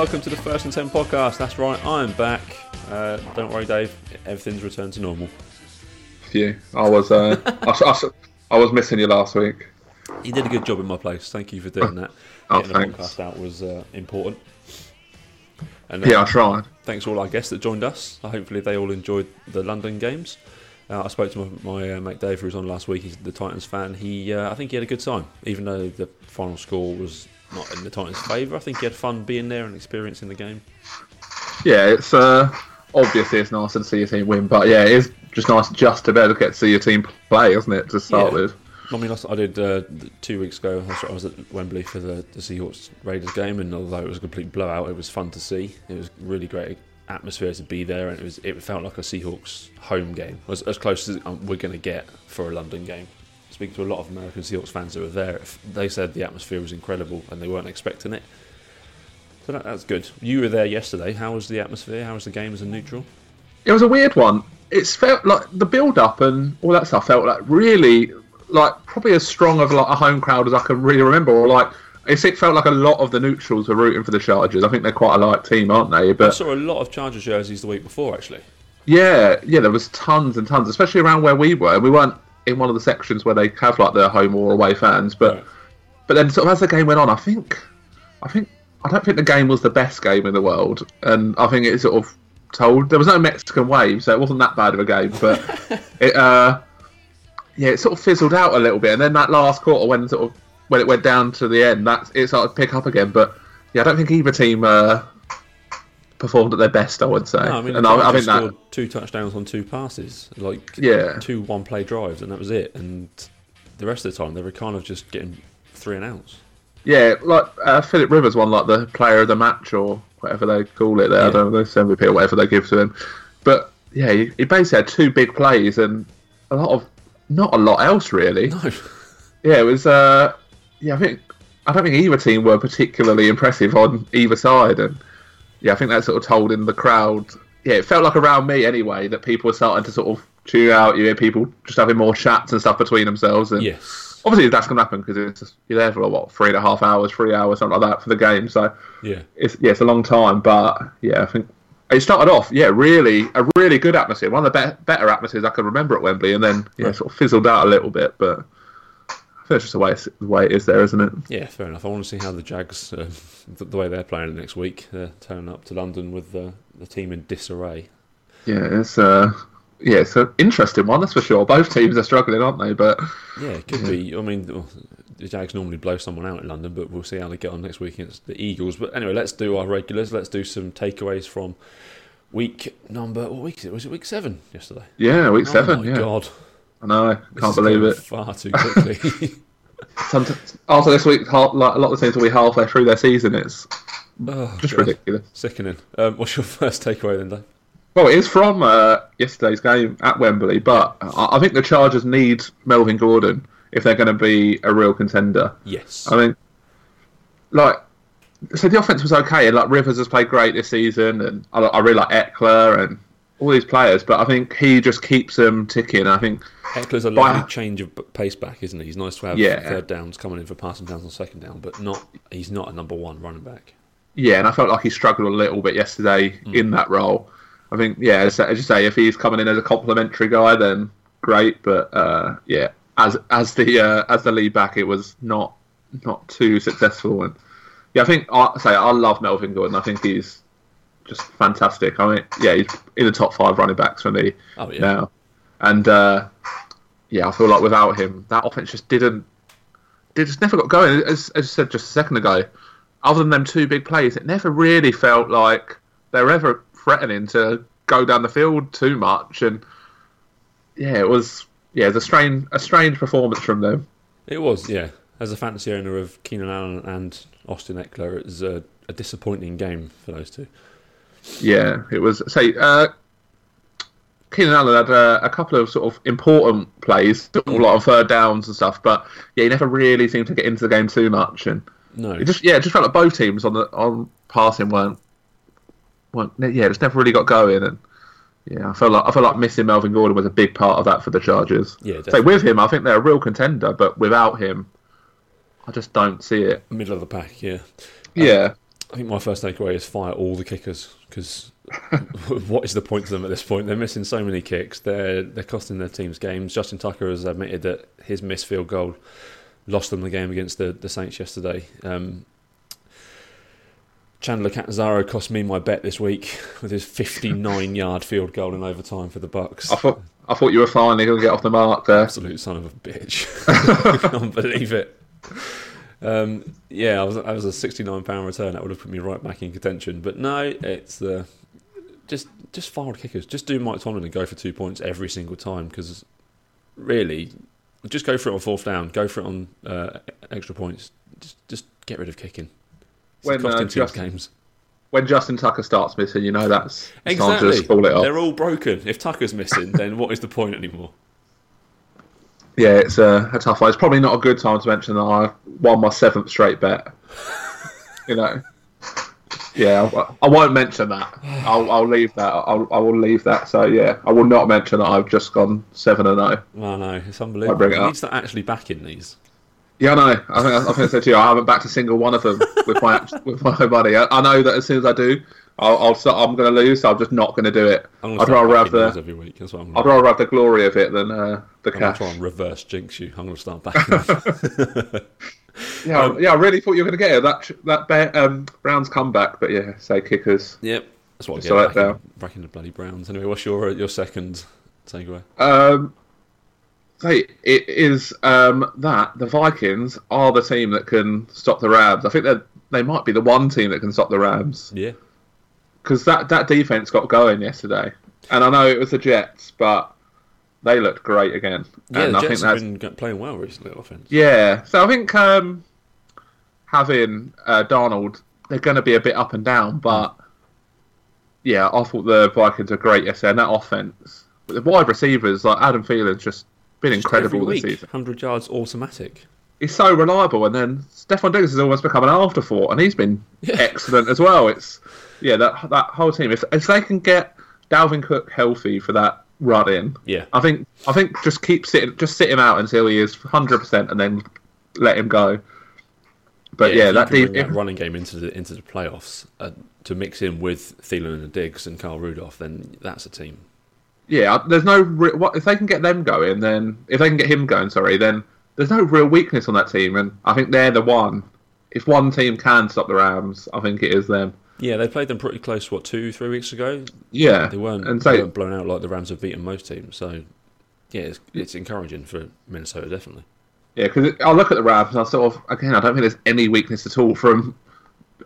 Welcome to the First and Ten podcast. That's right, I'm back. Uh, don't worry, Dave. Everything's returned to normal. Phew. I was uh, I, I, I was missing you last week. You did a good job in my place. Thank you for doing that. Oh, Getting the podcast out was uh, important. And Yeah, uh, I tried. thanks to all our guests that joined us. Hopefully, they all enjoyed the London games. Uh, I spoke to my, my uh, mate Dave, who was on last week. He's the Titans fan. He, uh, I think, he had a good time, even though the final score was not in the Titans' favour. I think he had fun being there and experiencing the game. Yeah, it's uh, obviously it's nice to see your team win, but yeah, it is just nice just to be able to get to see your team play, isn't it? To start Yeah. with. I mean, I did uh, two weeks ago. I was- at Wembley for the, the Seahawks Raiders game, and although it was a complete blowout, it was fun to see. It was really great atmosphere to be there, and it was it felt like a Seahawks home game, as, as close as um, we're going to get for a London game. Speaking to a lot of American Seahawks fans that were there, they said the atmosphere was incredible, and they weren't expecting it. So that, that's good. You were there yesterday. How was the atmosphere? How was the game as a neutral? It was a weird one. It's felt like the build up and all that stuff felt like really like probably as strong of like a home crowd as I can really remember. Or like it felt like a lot of the neutrals were rooting for the Chargers. I think they're quite a light team, aren't they? But I saw a lot of Chargers jerseys the week before, actually. Yeah, yeah, there was tons and tons, especially around where we were. We weren't in one of the sections where they have like their home or away fans, but but then sort of as the game went on, I think, I think, I don't think the game was the best game in the world, and I think it sort of told there was no Mexican wave, so it wasn't that bad of a game, but it, uh, yeah, it sort of fizzled out a little bit, and then that last quarter when sort of when it went down to the end, that it started to pick up again, but yeah, I don't think either team. Uh, Performed at their best, I would say, No, I mean, and I, I think that two touchdowns on two passes, like Yeah. two one-play drives, and that was it. And the rest of the time, they were kind of just getting three and outs. Yeah, like uh, Philip Rivers won like the player of the match or whatever they call it there. Yeah. I don't know, the MVP or whatever they give to him. But yeah, he, he basically had two big plays and a lot of not a lot else really. No, Yeah, it was. Uh, yeah, I think I don't think either team were particularly impressive on either side, and yeah, I think that sort of told in the crowd. Yeah, it felt like around me anyway that people were starting to sort of chew out. You hear people just having more chats and stuff between themselves, and yes, obviously that's going to happen because just, you're there for what three and a half hours, three hours, something like that for the game. So yeah, it's yeah, it's a long time, but yeah, I think it started off yeah, really a really good atmosphere, one of the be- better atmospheres I can remember at Wembley, and then yeah, Right. sort of fizzled out a little bit, but. It's just the way, it's, the way it is there, isn't it? yeah. Fair enough. I want to see how the Jags, uh, the, the way they're playing next week, they're turning up to London with uh, the team in disarray. Yeah, it's uh, yeah, it's an interesting one, that's for sure. Both teams are struggling, aren't they? But Yeah, it could be. I mean, the Jags normally blow someone out in London, but we'll see how they get on next week against the Eagles. But anyway, let's do our regulars. Let's do some takeaways from week number. What week is it? Was it week seven yesterday? yeah, week seven. Oh my yeah, god! I know, This can't is believe going it. Far too quickly. Sometimes, after this week, half, like, a lot of the teams will be halfway through their season. It's oh, just God. ridiculous. Sickening. Um, what's your first takeaway then, Dave? Well, it is from uh, yesterday's game at Wembley, but I, I think the Chargers need Melvin Gordon if they're going to be a real contender. Yes. I mean, like, so the offense was okay, and like Rivers has played great this season, and I, I really like Ekeler and all these players, but I think he just keeps them ticking. I think, Ekeler's a lovely change of pace back, isn't he? He's nice to have Yeah. third downs coming in for passing downs on second down, but not. He's not a number one running back. yeah, and I felt like he struggled a little bit yesterday in that role. I think, yeah, as, as you say, if he's coming in as a complimentary guy, then great. But uh, yeah, as as the uh, as the lead back, it was not not too successful. And yeah, I think I say I love Melvin Gordon. I think he's just fantastic. I mean, yeah, he's in the top five running backs for me Oh yeah. now. And uh, yeah, I feel like without him, that offense just didn't. it just never got going. As, as you said just a second ago, other than them two big plays, it never really felt like they were ever threatening to go down the field too much. And yeah, it was yeah, it was a strange a strange performance from them. It was, yeah. As a fantasy owner of Keenan Allen and Austin Ekeler, it was a, a disappointing game for those two. Yeah, it was. Say, uh, Keenan Allen had uh, a couple of sort of important plays, a lot of third downs and stuff, but yeah, he never really seemed to get into the game too much, and No, it just yeah, it just felt like both teams on the on passing weren't weren't yeah, just never really got going, and yeah, I felt like I felt like missing Melvin Gordon was a big part of that for the Chargers. Yeah, so with him, I think they're a real contender, but without him, I just don't see it. middle of the pack, yeah. Yeah, I think my first takeaway is fire all the kickers because what is the point to them at this point? They're missing so many kicks. They're they're costing their teams games. Justin Tucker has admitted that his missed field goal lost them the game against the, the Saints yesterday. Um, Chandler Catanzaro cost me my bet this week with his 59 yard field goal in overtime for the Bucs. I thought I thought you were finally going to get off the mark there. Absolute son of a bitch. I can't believe it. Um, yeah, I was, I was a 69 pound return. That would have put me right back in contention. But no, it's the just just fired kickers. Just do Mike Tomlin and go for two points every single time because really, just go for it on fourth down. Go for it on uh, extra points. Just just get rid of kicking. It's When, costing uh, games. When Justin Tucker starts missing, you know that's it's time to Exactly. just pull it off. They're all broken. If Tucker's missing, then what is the point anymore? Yeah, it's a, a tough one. It's probably not a good time to mention that I won my seventh straight bet. you know. Yeah, I, I won't mention that. I'll, I'll leave that. I'll, I will leave that. So yeah, I will not mention that I've just gone seven and zero. No, no, it's unbelievable. bring it He needs to actually back in these. Yeah, I know. I think I think I said to you, I haven't backed a single one of them with my with my money. I, I know that as soon as I do, I'll, I'll start, I'm going to lose. So I'm just not going to do it. I'm I'd rather have the every week. That's what I'm I'd rather have the glory of it than uh, the I'm cash. try and reverse jinx you. I'm going to start backing. Yeah, Um, yeah. I really thought you were going to get it. That that bet, um, Brown's comeback, but yeah, say kickers. yep, that's what I get. that. backing the bloody Browns. Anyway, what's your uh, your second takeaway? Um, say it is um, that the Vikings are the team that can stop the Rams. I think that they might be the one team that can stop the Rams Yeah, because that that defense got going yesterday. And I know it was the Jets, but they looked great again. yeah. and the I Jets think have that's been playing well recently. Offense. yeah. So I think um, having uh, Darnold, they're going to be a bit up and down, but yeah, I thought the Vikings are great yesterday. And that offense, the wide receivers like Adam Thielen's just been Just incredible this week, season. hundred yards automatic. He's so reliable, and then Stefon Diggs has almost become an afterthought, and he's been Yeah. excellent as well. It's yeah, that that whole team. If if they can get Dalvin Cook healthy for that run in, Yeah, I think I think just keep sitting, just sit him out until he is hundred percent, and then let him go. But yeah, you that, deep, that running game into the into the playoffs uh, to mix in with Thielen and Diggs and Carl Rudolph, then that's a team. yeah, there's no re- what if they can get them going, then if they can get him going, sorry, then there's no real weakness on that team, and I think they're the one. If one team can stop the Rams, I think it is them. Yeah, they played them pretty close. What two, three weeks ago? Yeah, They weren't, and they so weren't blown out like the Rams have beaten most teams. So yeah, it's, it's encouraging for Minnesota, definitely. yeah, because I look at the Rams, and I sort of again, I don't think there's any weakness at all from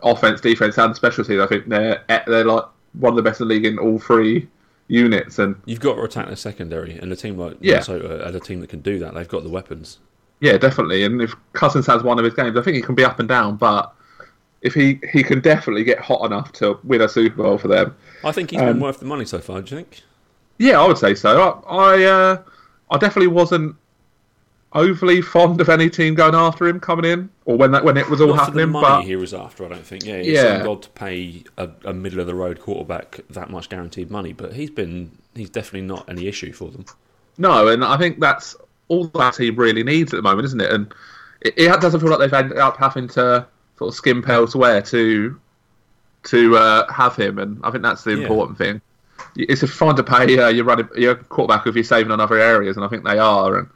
offense, defense, and special teams. I think they're eh, they're like one of the best in the league in all three units, and You've got to attack the secondary, and a team like Yeah. Minnesota, as a team that can do that, they've got the weapons. Yeah, definitely. And if Cousins has one of his games, I think he can be up and down. But if he he can definitely get hot enough to win a Super Bowl for them, I think he's Um, been worth the money so far. Do you think? yeah, I would say so. I I, uh, I definitely wasn't overly fond of any team going after him coming in, or when that when it was all Not for the happening. money But he was after, I don't think. Yeah, it Yeah. odd to pay a, a middle of the road quarterback that much guaranteed money, but he's been he's definitely not any issue for them. no, and I think that's all that team really needs at the moment, isn't it? And it, it doesn't feel like they've ended up having to sort of skimp elsewhere to to uh, have him, and I think that's the Yeah. important thing. It's a fine to pay uh, your running your quarterback if you're saving on other areas, and I think they are. And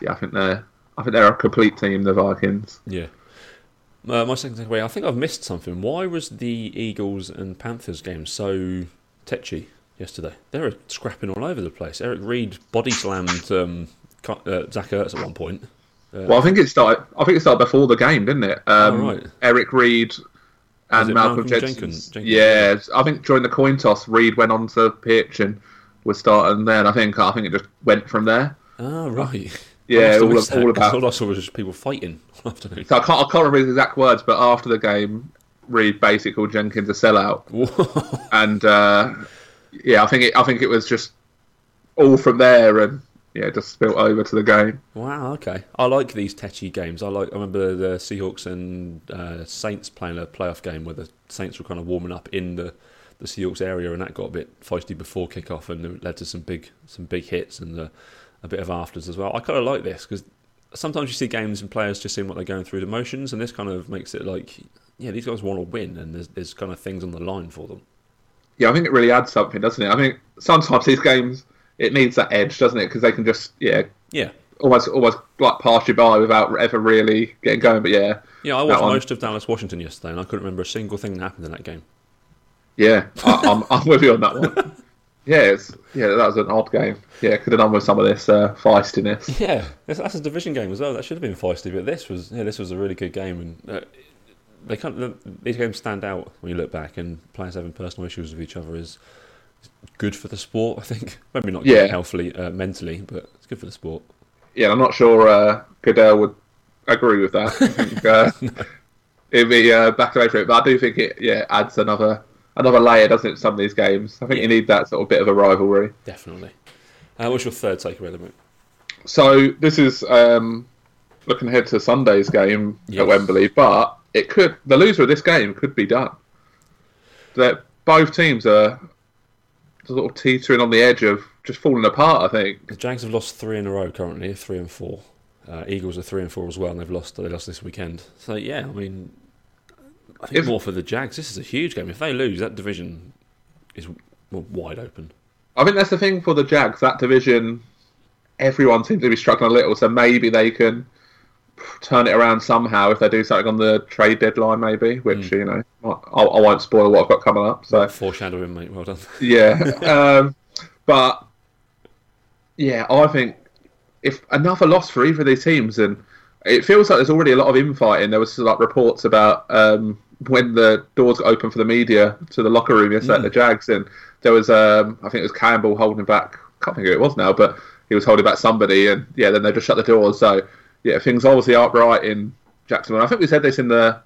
yeah, I think they're I think they're a complete team, the Vikings. Yeah. Uh, my second takeaway, I think I've missed something. Why was the Eagles and Panthers game so tetchy yesterday? They were scrapping all over the place. Eric Reid body slammed um, uh, Zach Ertz at one point. Well, I think it started. I think it started before the game, didn't it? Um, Oh, right. Eric Reid and Malcolm, Malcolm Jenkins. Jenkins? Jenkins? Yeah, I think during the coin toss, Reid went onto the pitch and was starting there. And I think I think it just went from there. Ah, right. Yeah, all, all about. All I saw was just people fighting all afternoon. So I can't I can't remember the exact words, but after the game, Reid basically called Jenkins a sellout, Whoa. and uh, yeah, I think it I think it was just all from there, and yeah, just spilt over to the game. Wow, okay. I like these tetchy games. I like. I remember the Seahawks and uh, Saints playing a playoff game where the Saints were kind of warming up in the, the Seahawks area, and that got a bit feisty before kickoff, and it led to some big some big hits and uh, a bit of afters as well. I kind of like this because sometimes you see games and players just seem what they're going through the motions, and this kind of makes it like, yeah, these guys want to win, and there's there's kind of things on the line for them. Yeah, I think it really adds something, doesn't it? I think sometimes these games it needs that edge, doesn't it? Because they can just yeah Yeah, almost almost like pass you by without ever really getting going. But yeah, yeah. I watched most of Dallas Washington yesterday, and I couldn't remember a single thing that happened in that game. yeah, I, I'm I'm with you on that one. Yeah, it's, yeah, that was an odd game. Yeah, could have done with some of this uh, feistiness. Yeah, that's, that's a division game as well. That should have been feisty, but this was yeah, this was a really good game, and uh, they can't. These games stand out when you look back, and players having personal issues with each other is good for the sport. I think maybe not Yeah. healthily, uh, mentally, but it's good for the sport. Yeah, I'm not sure uh, Goodell would agree with that. I think, uh, It'd be uh, back away from it, but I do think it yeah adds another another layer, doesn't it? To some of these games, I think you need that sort of bit of a rivalry. Definitely. Uh, what's your third takeaway, mate? So this is um, looking ahead to Sunday's game Yes. at Wembley, but it could the loser of this game could be done. That both teams are sort of teetering on the edge of just falling apart. I think. The Jags have lost three in a row currently, three and four. Uh, Eagles are three and four as well, and they've lost. They lost this weekend. So yeah, I mean, I think If- more for the Jags. This is a huge game. If they lose, that division is wide open. I think that's the thing for the Jags. That division, everyone seems to be struggling a little, so maybe they can turn it around somehow if they do something on the trade deadline, maybe. Which you know, I, I won't spoil what I've got coming up. So Foreshadowing, mate. Well done. yeah, um, but yeah, I think if another loss for either of these teams, and it feels like there's already a lot of infighting. There was like reports about um, when the doors got open for the media to the locker room yesterday at the Jags, and there was um, I think it was Campbell holding back. I Can't think who it was now, but he was holding back somebody, and yeah, then they just shut the doors. So yeah, things obviously aren't right in Jacksonville. I think we said this in the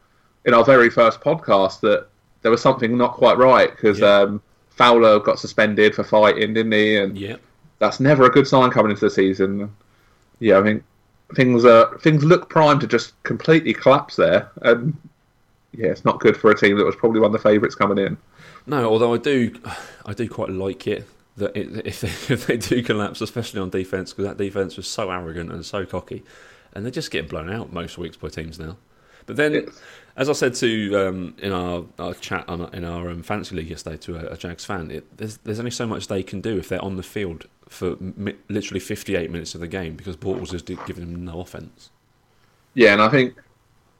in our very first podcast that there was something not quite right because Yeah. um, Fowler got suspended for fighting, didn't he? And Yeah. that's never a good sign coming into the season. Yeah, I think things are things look primed to just completely collapse there, and yeah, it's not good for a team that was probably one of the favourites coming in. No, although I do, I do quite like it that it, if they if they do collapse, especially on defense, because that defense was so arrogant and so cocky, and they're just getting blown out most weeks by teams now. But then, It's- as I said to um, in our, our chat on, in our um, fantasy league yesterday to a, a Jags fan, it, there's there's only so much they can do if they're on the field for mi- literally 58 minutes of the game because Bortles is giving them no offense. Yeah, and I think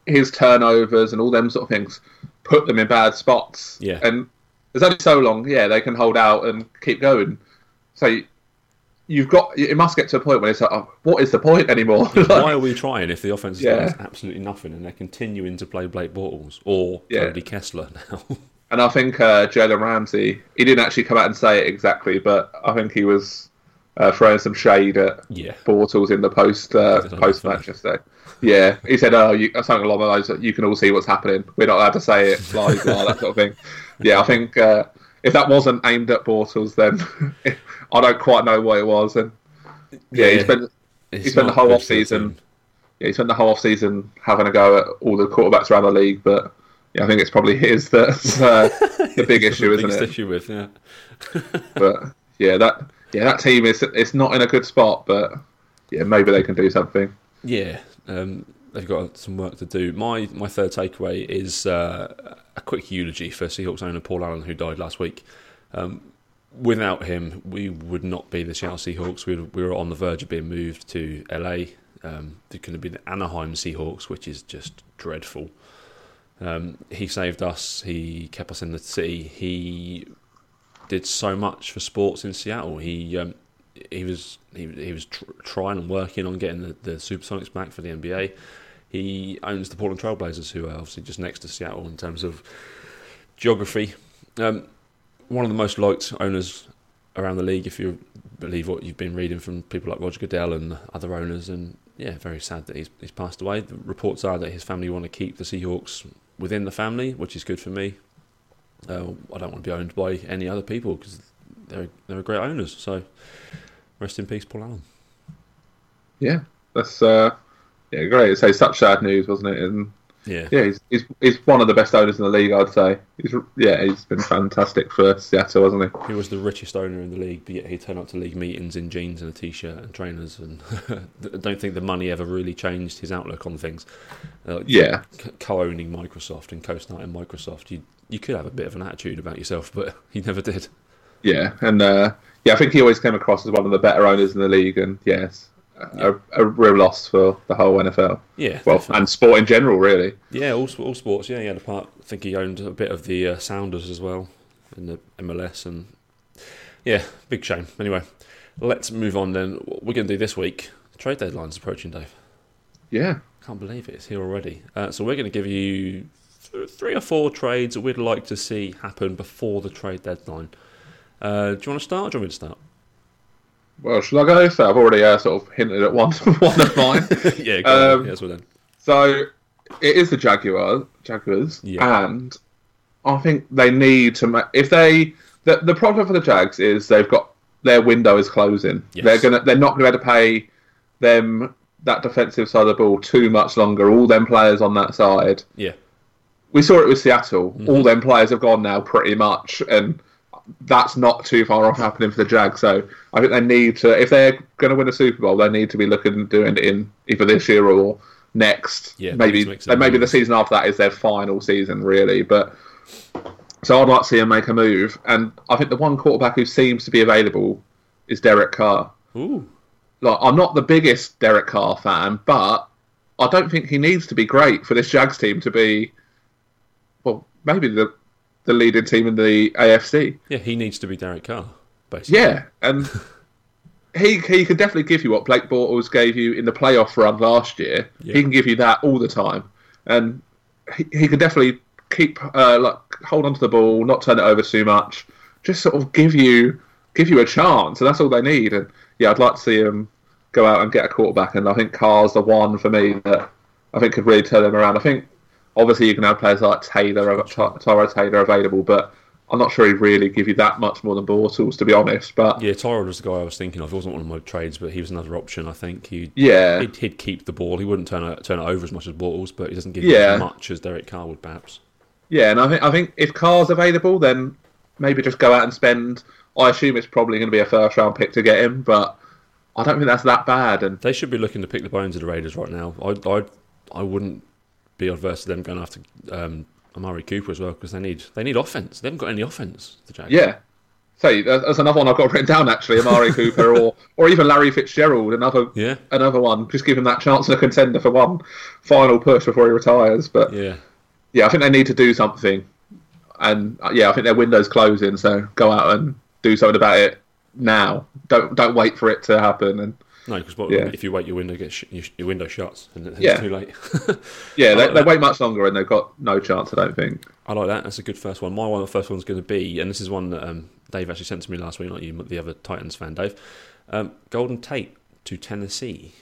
his turnovers and all them sort of things put them in bad spots. Yeah. and there's only so long. Yeah, they can hold out and keep going. So you've got it must get to a point where it's like, oh, what is the point anymore? Why are we trying if the offense is Yeah. absolutely nothing and they're continuing to play Blake Bortles or Yeah. Cody Kessler now? And I think uh, Jalen Ramsey, he didn't actually come out and say it exactly, but I think he was uh, throwing some shade at yeah. Bortles in the post uh, post laugh at match yesterday. Yeah, he said, "Oh, you, something along those. lines, You can all see what's happening. We're not allowed to say it, blah blah, that sort of thing." Yeah, I think uh, if that wasn't aimed at Bortles, then I don't quite know what it was. And yeah, he spent he spent the whole off season. Yeah, he spent the whole off season having a go at all the quarterbacks around the league, but yeah, I think it's probably his that's uh, the big issue, the isn't biggest it? issue with, yeah. But yeah, that yeah that team is it's not in a good spot, but yeah, maybe they can do something. Yeah, um, they've got some work to do. My my third takeaway is uh, a quick eulogy for Seahawks owner Paul Allen, who died last week. Um, without him, we would not be the Seattle Seahawks. We, we were on the verge of being moved to LA. Um, they're going to be the Anaheim Seahawks, which is just dreadful. Um, he saved us. He kept us in the city. He did so much for sports in Seattle. He um, he was he, he was tr- trying and working on getting the, the Supersonics back for the NBA. He owns the Portland Trailblazers, who are obviously just next to Seattle in terms of geography. Um, one of the most liked owners around the league, if you believe what you've been reading from people like Roger Goodell and other owners. And yeah, very sad that he's, he's passed away. The reports are that his family want to keep the Seahawks within the family, which is good for me. Uh, I don't want to be owned by any other people because they're they're great owners. So rest in peace, Paul Allen. Yeah, that's uh, yeah great. So such sad news, wasn't it? And Yeah. yeah, he's, he's he's one of the best owners in the league. I'd say. He's yeah, he's been fantastic for Seattle, hasn't he? He was the richest owner in the league, but yet he turned up to league meetings in jeans and a t-shirt and trainers. And I don't think the money ever really changed his outlook on things. Uh, Yeah, co-owning Microsoft and co-starting Microsoft, you you could have a bit of an attitude about yourself, but he never did. yeah, and uh, yeah, I think he always came across as one of the better owners in the league, and yes, a, a real loss for the whole NFL. Yeah, Well, definitely. and sport in general, really. yeah, all, all sports. Yeah, he had a part. I think he owned a bit of the uh, Sounders as well in the MLS, and yeah, big shame. Anyway, let's move on then. What we're going to do this week? Trade deadline's approaching, Dave. Yeah, Can't believe it, it's here already. Uh, so we're going to give you th- three or four trades that we'd like to see happen before the trade deadline. Uh, do you want to start? Or do you want me to start? Well, shall I go? So I've already uh, sort of hinted at one, one of mine. yeah, go Um. Yes, well then. so it is the Jaguar, Jaguars, Yeah. and I think they need to. Ma- if they the the problem for the Jags is they've got their window is closing. Yes. They're gonna they're not going to be able to pay them that defensive side of the ball too much longer. All them players on that side. Yeah, We saw it with Seattle. Mm-hmm. All them players have gone now, pretty much, and that's not too far off happening for the Jags. So I think they need to, if they're going to win a Super Bowl, they need to be looking at doing it in either this year or next. Yeah, maybe needs to make some then maybe the season after that is their final season, really. But so I'd like to see them make a move, and I think the one quarterback who seems to be available is Derek Carr. ooh, Like I'm not the biggest Derek Carr fan, but I don't think he needs to be great for this Jags team to be, well, maybe the the leading team in the AFC. yeah, he needs to be Derek Carr, basically. Yeah, and he he can definitely give you what Blake Bortles gave you in the playoff run last year. Yeah. He can give you that all the time, and he, he can definitely keep uh, like hold on to the ball, not turn it over too much. Just sort of give you give you a chance, and that's all they need. And yeah, I'd like to see him go out and get a quarterback, and I think Carr's the one for me that I think could really turn them around. I think obviously you can have players like Taylor, I've got Ty- Tyrod Taylor available, but I'm not sure he'd really give you that much more than Bortles, to be honest. But Yeah, Tyrod was the guy I was thinking of. He wasn't one of my trades, but he was another option. I think he'd, yeah, he'd, he'd keep the ball. He wouldn't turn it, turn it over as much as Bortles, but he doesn't give you Yeah. as much as Derek Carr would, perhaps. yeah, and I think I think if Carr's available, then maybe just go out and spend. I assume it's probably going to be a first round pick to get him, but I don't think that's that bad. And They should be looking to pick the bones of the Raiders right now. I I I wouldn't be adverse to them going after um, Amari Cooper as well because they need they need offense. They haven't got any offense. The Jags. yeah, say that's that's another one I've got written down actually. Amari Cooper or or even Larry Fitzgerald, another yeah, another one. Just give him that chance and a contender for one final push before he retires. But yeah. yeah, I think they need to do something. And uh, yeah, I think their window's closing, so go out and do something about it now. Don't don't wait for it to happen. And No, because Yeah. if you wait, your window gets sh- your, your window shuts, and then it's Yeah. too late. yeah, they, like they wait much longer and they've got no chance. I don't think. I like that. That's a good first one. My one, the first one's going to be, and this is one that um, Dave actually sent to me last week, not you, the other Titans fan, Dave. Um, Golden Tate to Tennessee.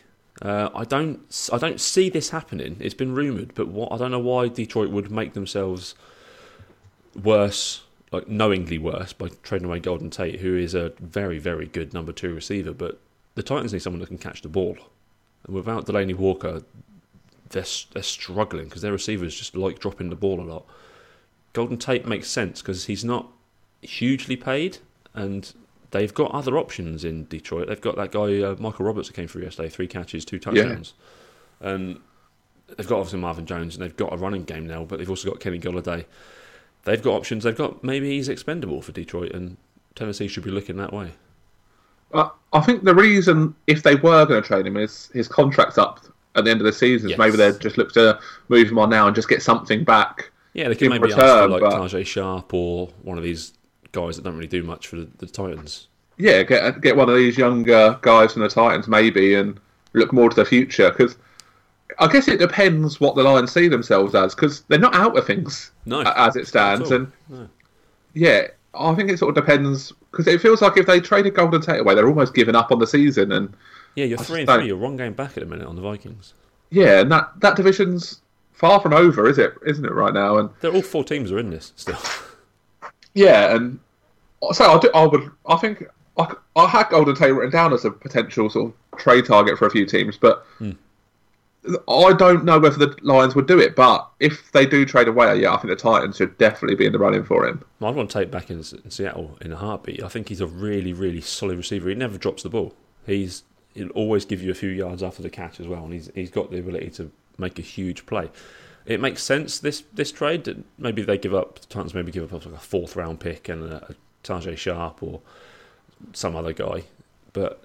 Uh, I don't, I don't see this happening. It's been rumored, but what I don't know why Detroit would make themselves worse, like knowingly worse, by trading away Golden Tate, who is a very, very good number two receiver. But the Titans need someone that can catch the ball, and without Delanie Walker, they're they're struggling because their receivers just like dropping the ball a lot. Golden Tate makes sense because he's not hugely paid, and they've got other options in Detroit. They've got that guy uh, Michael Roberts that came through yesterday, three catches, two touchdowns, and they've got obviously Marvin Jones, and they've got a running game now, but they've also got Kenny Golladay. They've got options. They've got maybe he's expendable for Detroit, and Tennessee should be looking that way. Uh, I think the reason, if they were going to trade him, is his contract's up at the end of the season. Yes. Maybe they'd just look to move him on now and just get something back. Yeah, they could maybe ask for like but- Tajae Sharpe or one of these guys that don't really do much for the, the Titans. Yeah, get get one of these younger guys from the Titans maybe and look more to the future because. I guess it depends what the Lions see themselves as because they're not out of things No, as it stands, and No. yeah, I think it sort of depends because it feels like if they trade a Golden Tate away, they're almost giving up on the season, and Yeah, you're I three and three. You're one game back at the minute on the Vikings. yeah, and that that division's far from over, is it? Isn't it right now? And They're all four teams are in this still. yeah, and so I, do, I would, I think I, I had Golden Tate written down as a potential sort of trade target for a few teams, but hmm. I don't know whether the Lions would do it, but if they do trade away, yeah, I think the Titans should definitely be in the running for him. I'd want to take back in, in Seattle in a heartbeat. I think he's a really, really solid receiver. He never drops the ball. He's he'll always give you a few yards after the catch as well, and he's he's got the ability to make a huge play. It makes sense this this trade. Maybe they give up the Titans. Maybe give up like a fourth round pick and a, a Tajae Sharpe or some other guy, but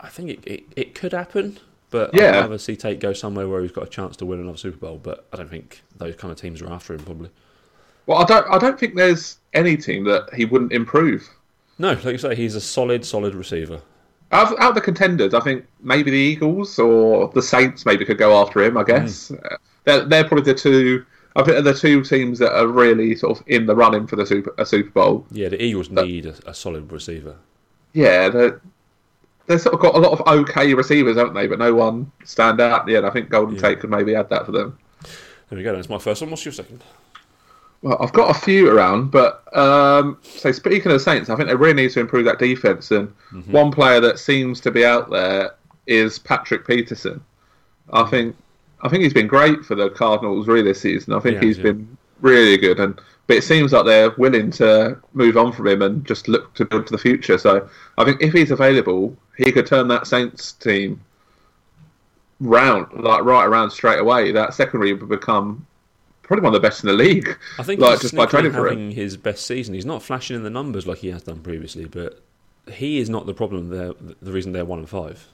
I think it, it, it could happen. But Yeah. I'd rather see Tate go somewhere where he's got a chance to win another Super Bowl. But I don't think those kind of teams are after him. Probably Well, I don't. I don't think there's any team that he wouldn't improve. no. Like you say, he's a solid, solid receiver. Out of, out of the contenders, I think maybe the Eagles or the Saints maybe could go after him. I guess Uh, they're they're probably the two. I think the two teams that are really sort of in the running for the super a Super Bowl. Yeah, the Eagles need a, a solid receiver. Yeah, they've sort of got a lot of okay receivers, haven't they? But no one stand out. Yeah, and I think Golden Yeah. Tate could maybe add that for them. There we go. That's my first one. What's your second? Well, I've got a few around, but um, so speaking of the Saints, I think they really need to improve that defense. And one player that seems to be out there is Patrick Peterson. I think I think he's been great for the Cardinals really this season. I think Yeah, he's yeah. been really good, and but it seems like they're willing to move on from him and just look to build to the future. So I think if he's available, he could turn that Saints team round, like right around straight away. That secondary would become probably one of the best in the league. I think like he's just by trading for him. having his best season. He's not flashing in the numbers like he has done previously, but he is not the problem. They're, the reason they're one and five.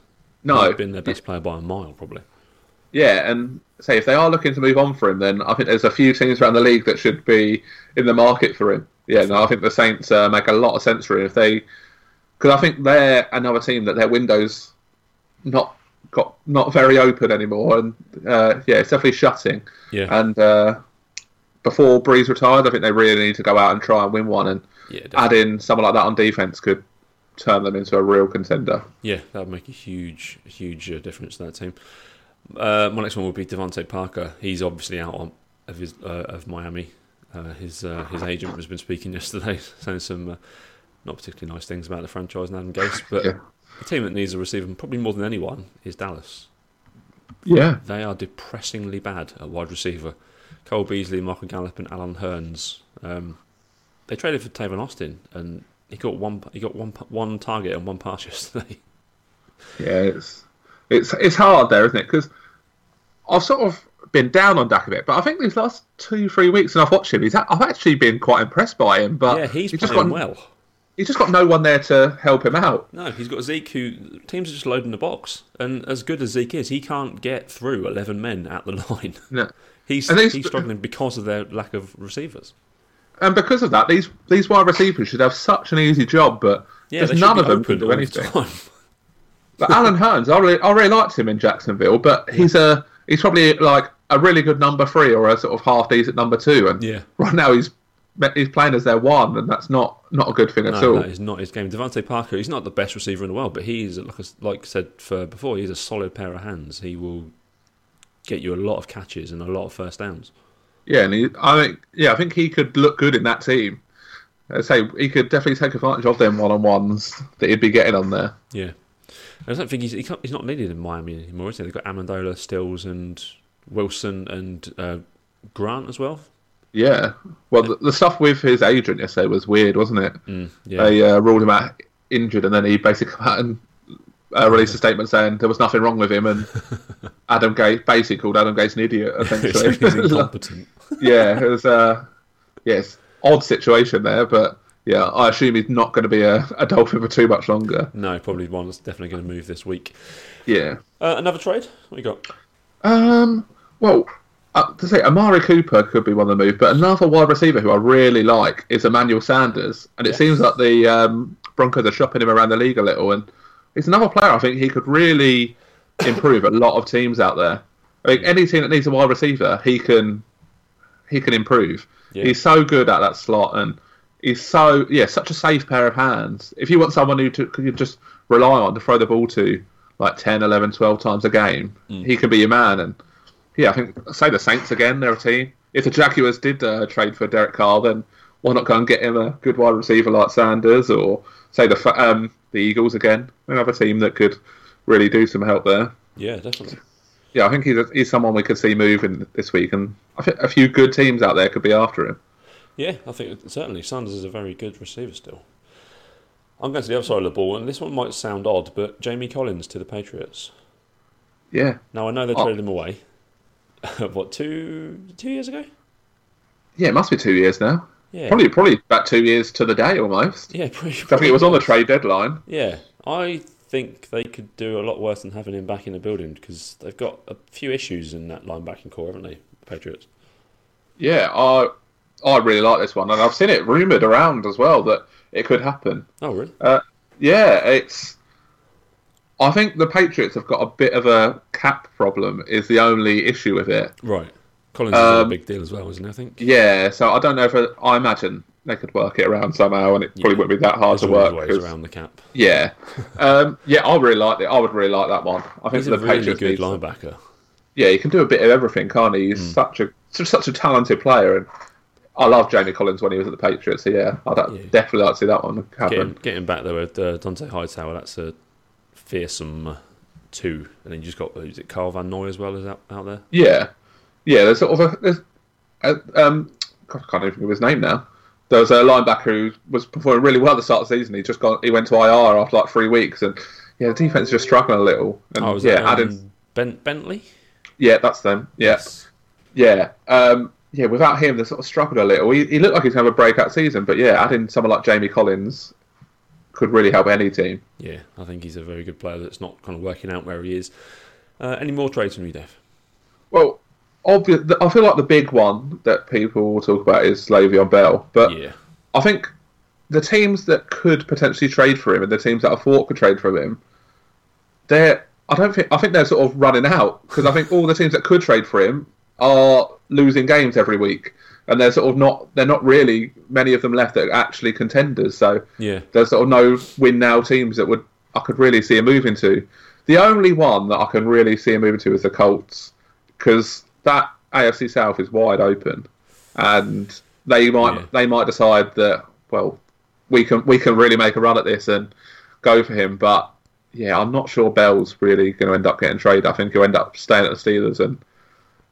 No, He's been their best player by a mile, probably. Yeah, and say if they are looking to move on for him, then I think there's a few teams around the league that should be in the market for him. Yeah, no, I think the Saints uh, make a lot of sense for him if they, because I think they're another team that their windows not got not very open anymore, and uh, yeah, it's definitely shutting. Yeah, And uh, before Brees retired, I think they really need to go out and try and win one, and yeah, add in someone like that on defense could turn them into a real contender. yeah. That would make a huge, huge uh, difference to that team. Uh, my next one would be DeVante Parker. He's obviously out on, of his uh, of Miami. Uh, his uh, his agent has been speaking yesterday, saying some uh, not particularly nice things about the franchise and Adam Gase. But Yeah. the team that needs a receiver probably more than anyone is Dallas. Yeah, They are depressingly bad at wide receiver. Cole Beasley, Michael Gallup, and Allen Hurns. Um, they traded for Tavon Austin, and he got one. He got one one target and one pass yesterday. Yeah, it's it's it's hard there, isn't it? Because I've sort of been down on Dak a bit, but I think these last two three weeks, and I've watched him, he's I've actually been quite impressed by him. But yeah, he's just playing got well. he's just got no one there to help him out. No, he's got Zeke, who teams are just loading the box, and as good as Zeke is, he can't get through eleven men at the line. No. He's And he's struggling because of their lack of receivers. And because of that, these these wide receivers should have such an easy job, but Yeah, just should none of them can do the anything. time. But Allen Hurns, I really, I really liked him in Jacksonville, but he's a he's probably like a really good number three or a sort of half decent number two, and Yeah. right now he's he's playing as their one, and that's not not a good thing at all. that is not his game. DeVante Parker, he's not the best receiver in the world, but he's like like I said for before, he's a solid pair of hands. He will get you a lot of catches and a lot of first downs. Yeah, and he, I think yeah, I think he could look good in that team. I say he could definitely take advantage of them one on ones that he'd be getting on there. Yeah, I don't think he's he can't, he's not needed in Miami anymore. Is he? They've got Amendola, Stills, and Wilson and uh, Grant as well. Yeah, well, the, the stuff with his agent yesterday was weird, wasn't it? Mm, yeah, They uh, ruled him out injured, and then he basically and uh, released a statement saying there was nothing wrong with him, and Adam Gase basically called Adam Gase an idiot. he's Essentially, incompetent. yeah, it was uh, yes, odd situation there, but yeah, I assume he's not going to be a, a Dolphin for too much longer. no, probably one that's definitely going to move this week. Yeah. Uh, another trade? What you got? Um. Well, uh, to say Amari Cooper could be one of the moves, but another wide receiver who I really like is Emmanuel Sanders, and it Yes. seems like the um, Broncos are shopping him around the league a little, and he's another player I think he could really improve a lot of teams out there. I think any team that needs a wide receiver, he can he can improve. Yeah. He's so good at that slot, and he's so yeah, such a safe pair of hands. If you want someone who to, you just rely on to throw the ball to like 10, 11, 12 times a game, he can be your man. And yeah, I think say the Saints again, they're a team. If the Jaguars did uh, trade for Derek Carr, then why not go and get him a good wide receiver like Sanders, or say the um, the Eagles again, another team that could really do some help there. Yeah, definitely. yeah, I think he's he's someone we could see moving this week, and I think a few good teams out there could be after him. Yeah, I think certainly Sanders is a very good receiver still. I'm going to the other side of the ball, and this one might sound odd, but Jamie Collins to the Patriots. Yeah. Now I know they Oh. traded him away. what two two years ago? Yeah, it must be two years now. Yeah, Probably probably about two years to the day almost. Yeah, pretty. I think it was on the trade deadline. Yeah, I think they could do a lot worse than having him back in the building because they've got a few issues in that linebacking corps, haven't they, Patriots? Yeah, I I really like this one, and I've seen it rumored around as well that it could happen. Oh, really? Yeah, it's. I think the Patriots have got a bit of a cap problem. Is the only issue with it. Right. Collins is a Um, big deal as well, isn't it? I think. Yeah, so I don't know if it, I imagine they could work it around somehow, and it probably wouldn't be that hard There's to work. ways around the cap. Yeah, um, yeah, I really like it. I would really like that one. I think He's a the really Patriots good some- linebacker. Yeah, he can do a bit of everything, can't he? He's such a such a talented player, and I love Jamie Collins when he was at the Patriots. So yeah, I'd Yeah. definitely like to see that one happen. Getting, getting back there with uh, Dont'a Hightower, that's a fearsome uh, two. And then you just got, uh, is it Carl Van Noy as well as out, out there? Yeah, yeah. There's sort of a, there's, a um, God, I can't even think of his name now. There was a linebacker who was performing really well at the start of the season. He just got he went to IR after like three weeks, and yeah, the defense is just struggling a little. And Oh, was yeah, that um, ben- Bentley? yeah, that's them. Yeah, yeah, um, yeah. Without him, they're sort of struggled a little. He, he looked like he's going to have a breakout season, but yeah, adding someone like Jamie Collins could really help any team. Yeah, I think he's a very good player that's not kind of working out where he is. Uh, any more trades from you, Dave? Well, obvious, I feel like the big one that people will talk about is Le'Veon Bell, but Yeah. I think the teams that could potentially trade for him and the teams that I thought could trade for him, they're I don't think I think they're sort of running out because I think all the teams that could trade for him are losing games every week, and they're sort of not they're not really many of them left that are actually contenders. So Yeah. there's sort of no win now teams that would I could really see him moving to. The only one that I can really see him moving to is the Colts because that AFC South is wide open, and they might Yeah. they might decide that well we can we can really make a run at this and go for him. But yeah, I'm not sure Bell's really going to end up getting traded. I think he'll end up staying at the Steelers, and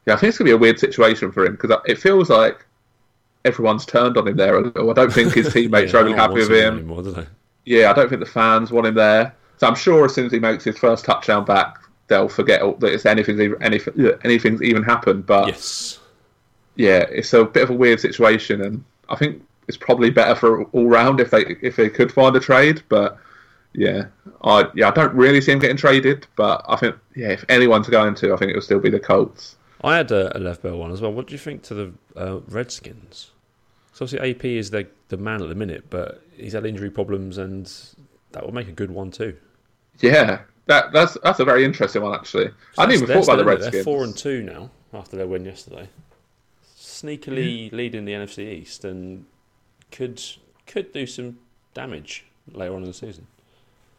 yeah, I think it's going to be a weird situation for him because it feels like everyone's turned on him there a little. I don't think his teammates Yeah, are really happy with him. Anymore, do they? Yeah, I don't think the fans want him there. So I'm sure as soon as he makes his first touchdown back, they'll forget that it's anything's even anything, anything's even happened. But Yes. yeah, it's a bit of a weird situation, and I think it's probably better for all round if they if they could find a trade. But yeah, I yeah I don't really see him getting traded. But I think yeah, if anyone's going to, I think it will still be the Colts. I had a, a Lev Bell one as well. What do you think to the uh, Redskins? So obviously AP is the the man at the minute, but he's had injury problems, and that would make a good one too. Yeah, that that's that's a very interesting one actually. I didn't even thought about the still in it. Redskins. They're four and two now after their win yesterday. Sneakily Hmm. leading the NFC East and could could do some damage later on in the season.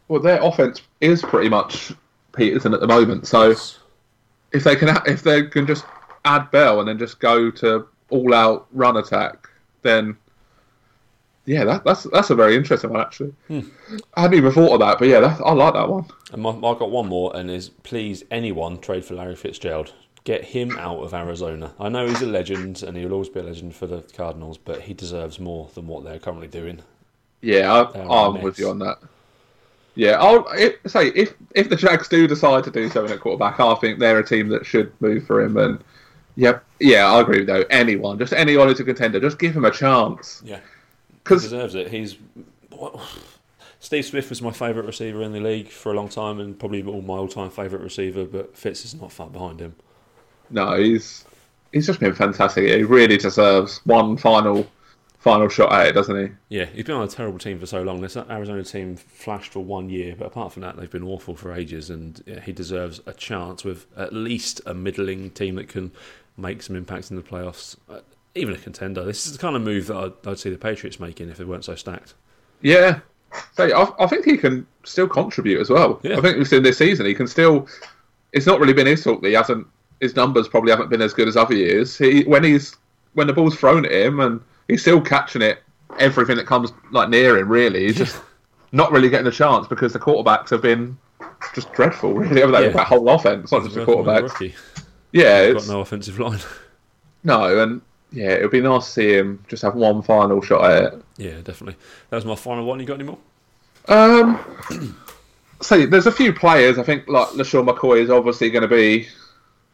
Well, their offense is pretty much Peterson at the moment, so. If they can if they can just add Bell and then just go to all out run attack, then yeah, that, that's that's a very interesting one actually. Hmm. I hadn't even thought of that, but yeah, that, I like that one. And my, I've got one more, and is please anyone trade for Larry Fitzgerald. Get him out of Arizona. I know he's a legend, and he'll always be a legend for the Cardinals, but he deserves more than what they're currently doing. Yeah, I, They're a I'm with you on that. Yeah, I'll it, say if if the Jags do decide to do something at quarterback, I think they're a team that should move for him. And yep, yeah, I agree with though. Anyone, just anyone who's a contender, just give him a chance. Yeah, because he deserves it. He's Steve Smith was my favourite receiver in the league for a long time, and probably all my all-time favourite receiver. But Fitz is not far behind him. No, he's he's just been fantastic. He really deserves one final final shot at it, doesn't he? Yeah, he's been on a terrible team for so long. This Arizona team flashed for one year, but apart from that, they've been awful for ages. And yeah, he deserves a chance with at least a middling team that can make some impact in the playoffs. Uh, even a contender. This is the kind of move that I'd, I'd see the Patriots making if they weren't so stacked. Yeah. So I, I think he can still contribute as well. Yeah. I think we've seen this season he can still. It's not really been his fault that he hasn't. His numbers probably haven't been as good as other years. He when he's when the ball's thrown at him and he's still catching it, everything that comes like near him. Really, he's just not really getting a chance because the quarterbacks have been just dreadful. Really, over that, Yeah. that whole offense, not just the quarterbacks. with a quarterback. rookie. Yeah, Got no offensive line. no, and yeah, it would be nice to see him just have one final shot at it. yeah, definitely. That was my final one. You got any more? Um, so there's a few players. I think like LeSean McCoy is obviously going to be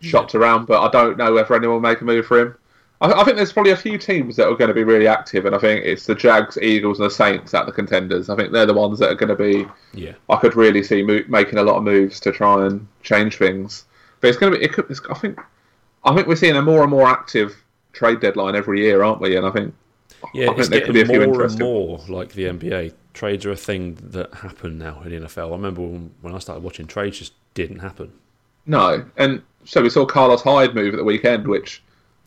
shopped around, but I don't know whether anyone will make a move for him. I, I think there's probably a few teams that are going to be really active, and I think it's the Jags, Eagles, and the Saints at the contenders. I think they're the ones that are going to be. Yeah. I could really see mo- making a lot of moves to try and change things. But it's going to be. It could, it's, I think. I think we're seeing a more and more active trade deadline every year, aren't we? And I think. Yeah, I it's think there could be a getting few more and more like the NBA. Trades are a thing that happen now in the NFL. I remember when, when I started watching trades, just didn't happen. No, and so we saw Carlos Hyde move at the weekend, which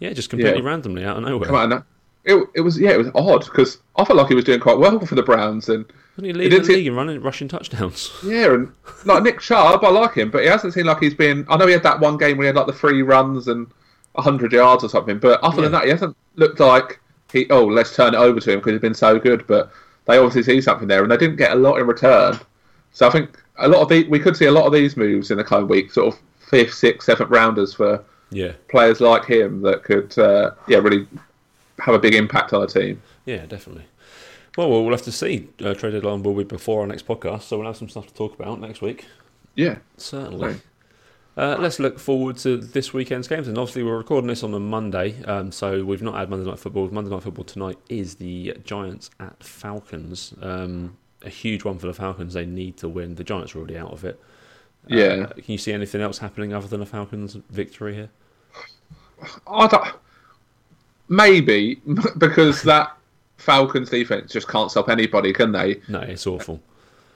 Yeah, just completely Yeah. randomly out of nowhere. come on, it, it was yeah, it was odd because I felt like he was doing quite well for the Browns, and he It leading did the league and running rushing touchdowns? yeah, and like Nick Chubb, I like him, but he hasn't seemed like he's been. I know he had that one game where he had like the three runs and hundred yards or something, but other than that, he hasn't looked like he. Oh, let's turn it over to him because he's been so good. But they obviously see something there, and they didn't get a lot in return. So I think a lot of the we could see a lot of these moves in the coming week, sort of fifth, sixth, seventh rounders for Yeah, players like him that could, uh, yeah, really have a big impact on a team. yeah, definitely. Well, we'll have to see. Uh, trade deadline will be before our next podcast, so we'll have some stuff to talk about next week. Yeah, Certainly. Uh, let's look forward to this weekend's games, and obviously we're recording this on a Monday, um, so we've not had Monday Night Football. Monday Night Football tonight is the Giants at Falcons. Um, a huge one for the Falcons. They need to win. The Giants are already out of it. Uh, Yeah. can you see anything else happening other than a Falcons victory here? I don't, maybe because that Falcons defense just can't stop anybody, can they? No, it's awful.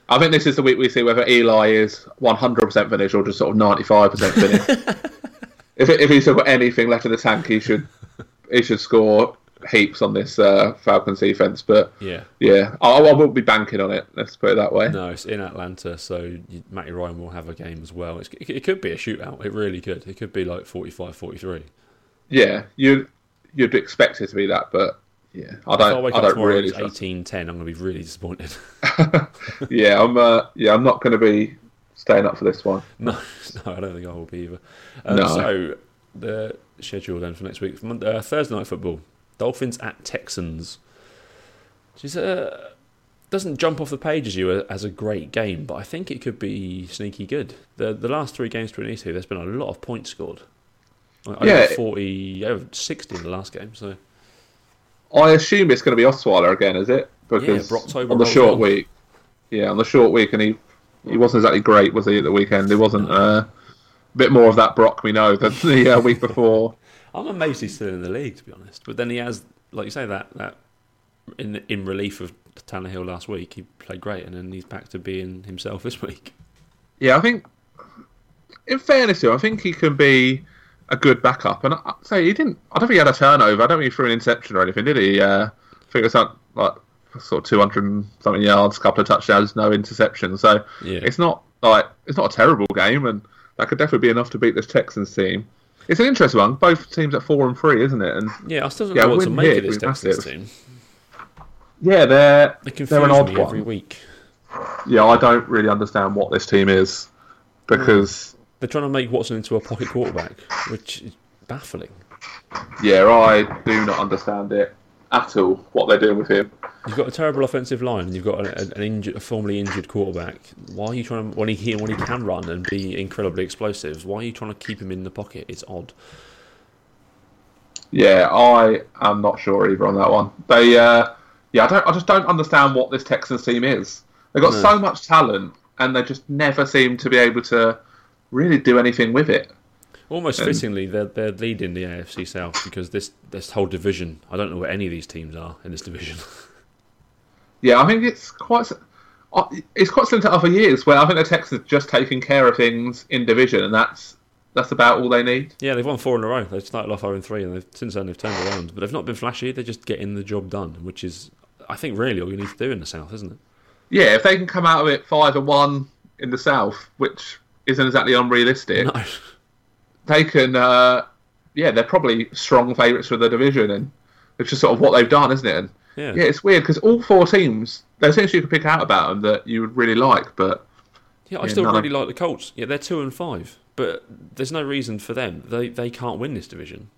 I think this is the week we see whether Eli is 100% finished or just sort of 95% finished. if, if he's still got anything left in the tank, he should he should score heaps on this uh, Falcons defense. But Yeah. yeah, I, I won't be banking on it. Let's put it that way. No, it's in Atlanta, so you, Matty Ryan will have a game as well. It's, it, could be a shootout. It really could. It could be like 45-43. Yeah, you you'd expect it to be that, but yeah, I If I don't. wake I up don't tomorrow really. trust 18-10, I'm going to be really disappointed. yeah, I'm. Uh, yeah, I'm not going to be staying up for this one. no, no, I don't think I will be either. Um, No. So the schedule then for next week, uh, Thursday night football, Dolphins at Texans. Which is, uh, doesn't jump off the page as you as a great game, but I think it could be sneaky good. The the last three games between these two, there's been a lot of points scored. Like, Yeah. over 40, over 60 in the last game. So I assume it's going to be Osweiler again, is it? Because Brocktober on the short week, yeah, on the short week, and he he wasn't exactly great, was he? At the weekend, he wasn't. Uh, a bit more of that Brock we know than the uh, week before. I'm amazed he's still in the league, to be honest. But then he has, like you say, that that in in relief of Tannehill last week, he played great, and then he's back to being himself this week. Yeah, I think. In fairness to him, I think he can be a good backup. And I say he didn't. I don't think he had a turnover. I don't think he threw an interception or anything, did he? Uh, I think it's not like sort of two hundred something yards, couple of touchdowns, no interception. So Yeah. it's not like it's not a terrible game, and that could definitely be enough to beat this Texans team. It's an interesting one. Both teams at four and three, isn't it? And Yeah, I still don't Yeah, know what to make of this Texans team. yeah, they're They confuse they're an odd me one. every week. Yeah, I don't really understand what this team is because hmm. They're trying to make Watson into a pocket quarterback, which is baffling. yeah, I do not understand it at all. What they're doing with him. You've got a terrible offensive line, and you've got an, an injured, a formerly injured quarterback. Why are you trying to when he when he can run and be incredibly explosive? Why are you trying to keep him in the pocket? It's odd. Yeah, I am not sure either on that one. They, uh, yeah, I don't, I just don't understand what this Texans team is. They've got No. so much talent, and they just never seem to be able to really do anything with it. Almost And- fittingly, they're they're leading the AFC South because this this whole division. I don't know where any of these teams are in this division. Yeah, I think it's quite, uh, it's quite similar to other years where I think the Texans just taking care of things in division, and that's that's about all they need. yeah, they've won four in a row. They've started off 0 and 3, and they've, since then they've turned around. But they've not been flashy. They're just getting the job done, which is, I think, really all you need to do in the South, isn't it? Yeah, if they can come out of it five and one in the South, which isn't exactly unrealistic, No. Can. Uh, yeah, they're probably strong favourites for the division, and it's just sort of what they've done, isn't it? And Yeah. yeah, it's weird because all four teams, there's things you could pick out about them that you would really like, but Yeah, I Yeah, still none of- really like the Colts. Yeah, they're two and five, but there's no reason for them. They they can't win this division.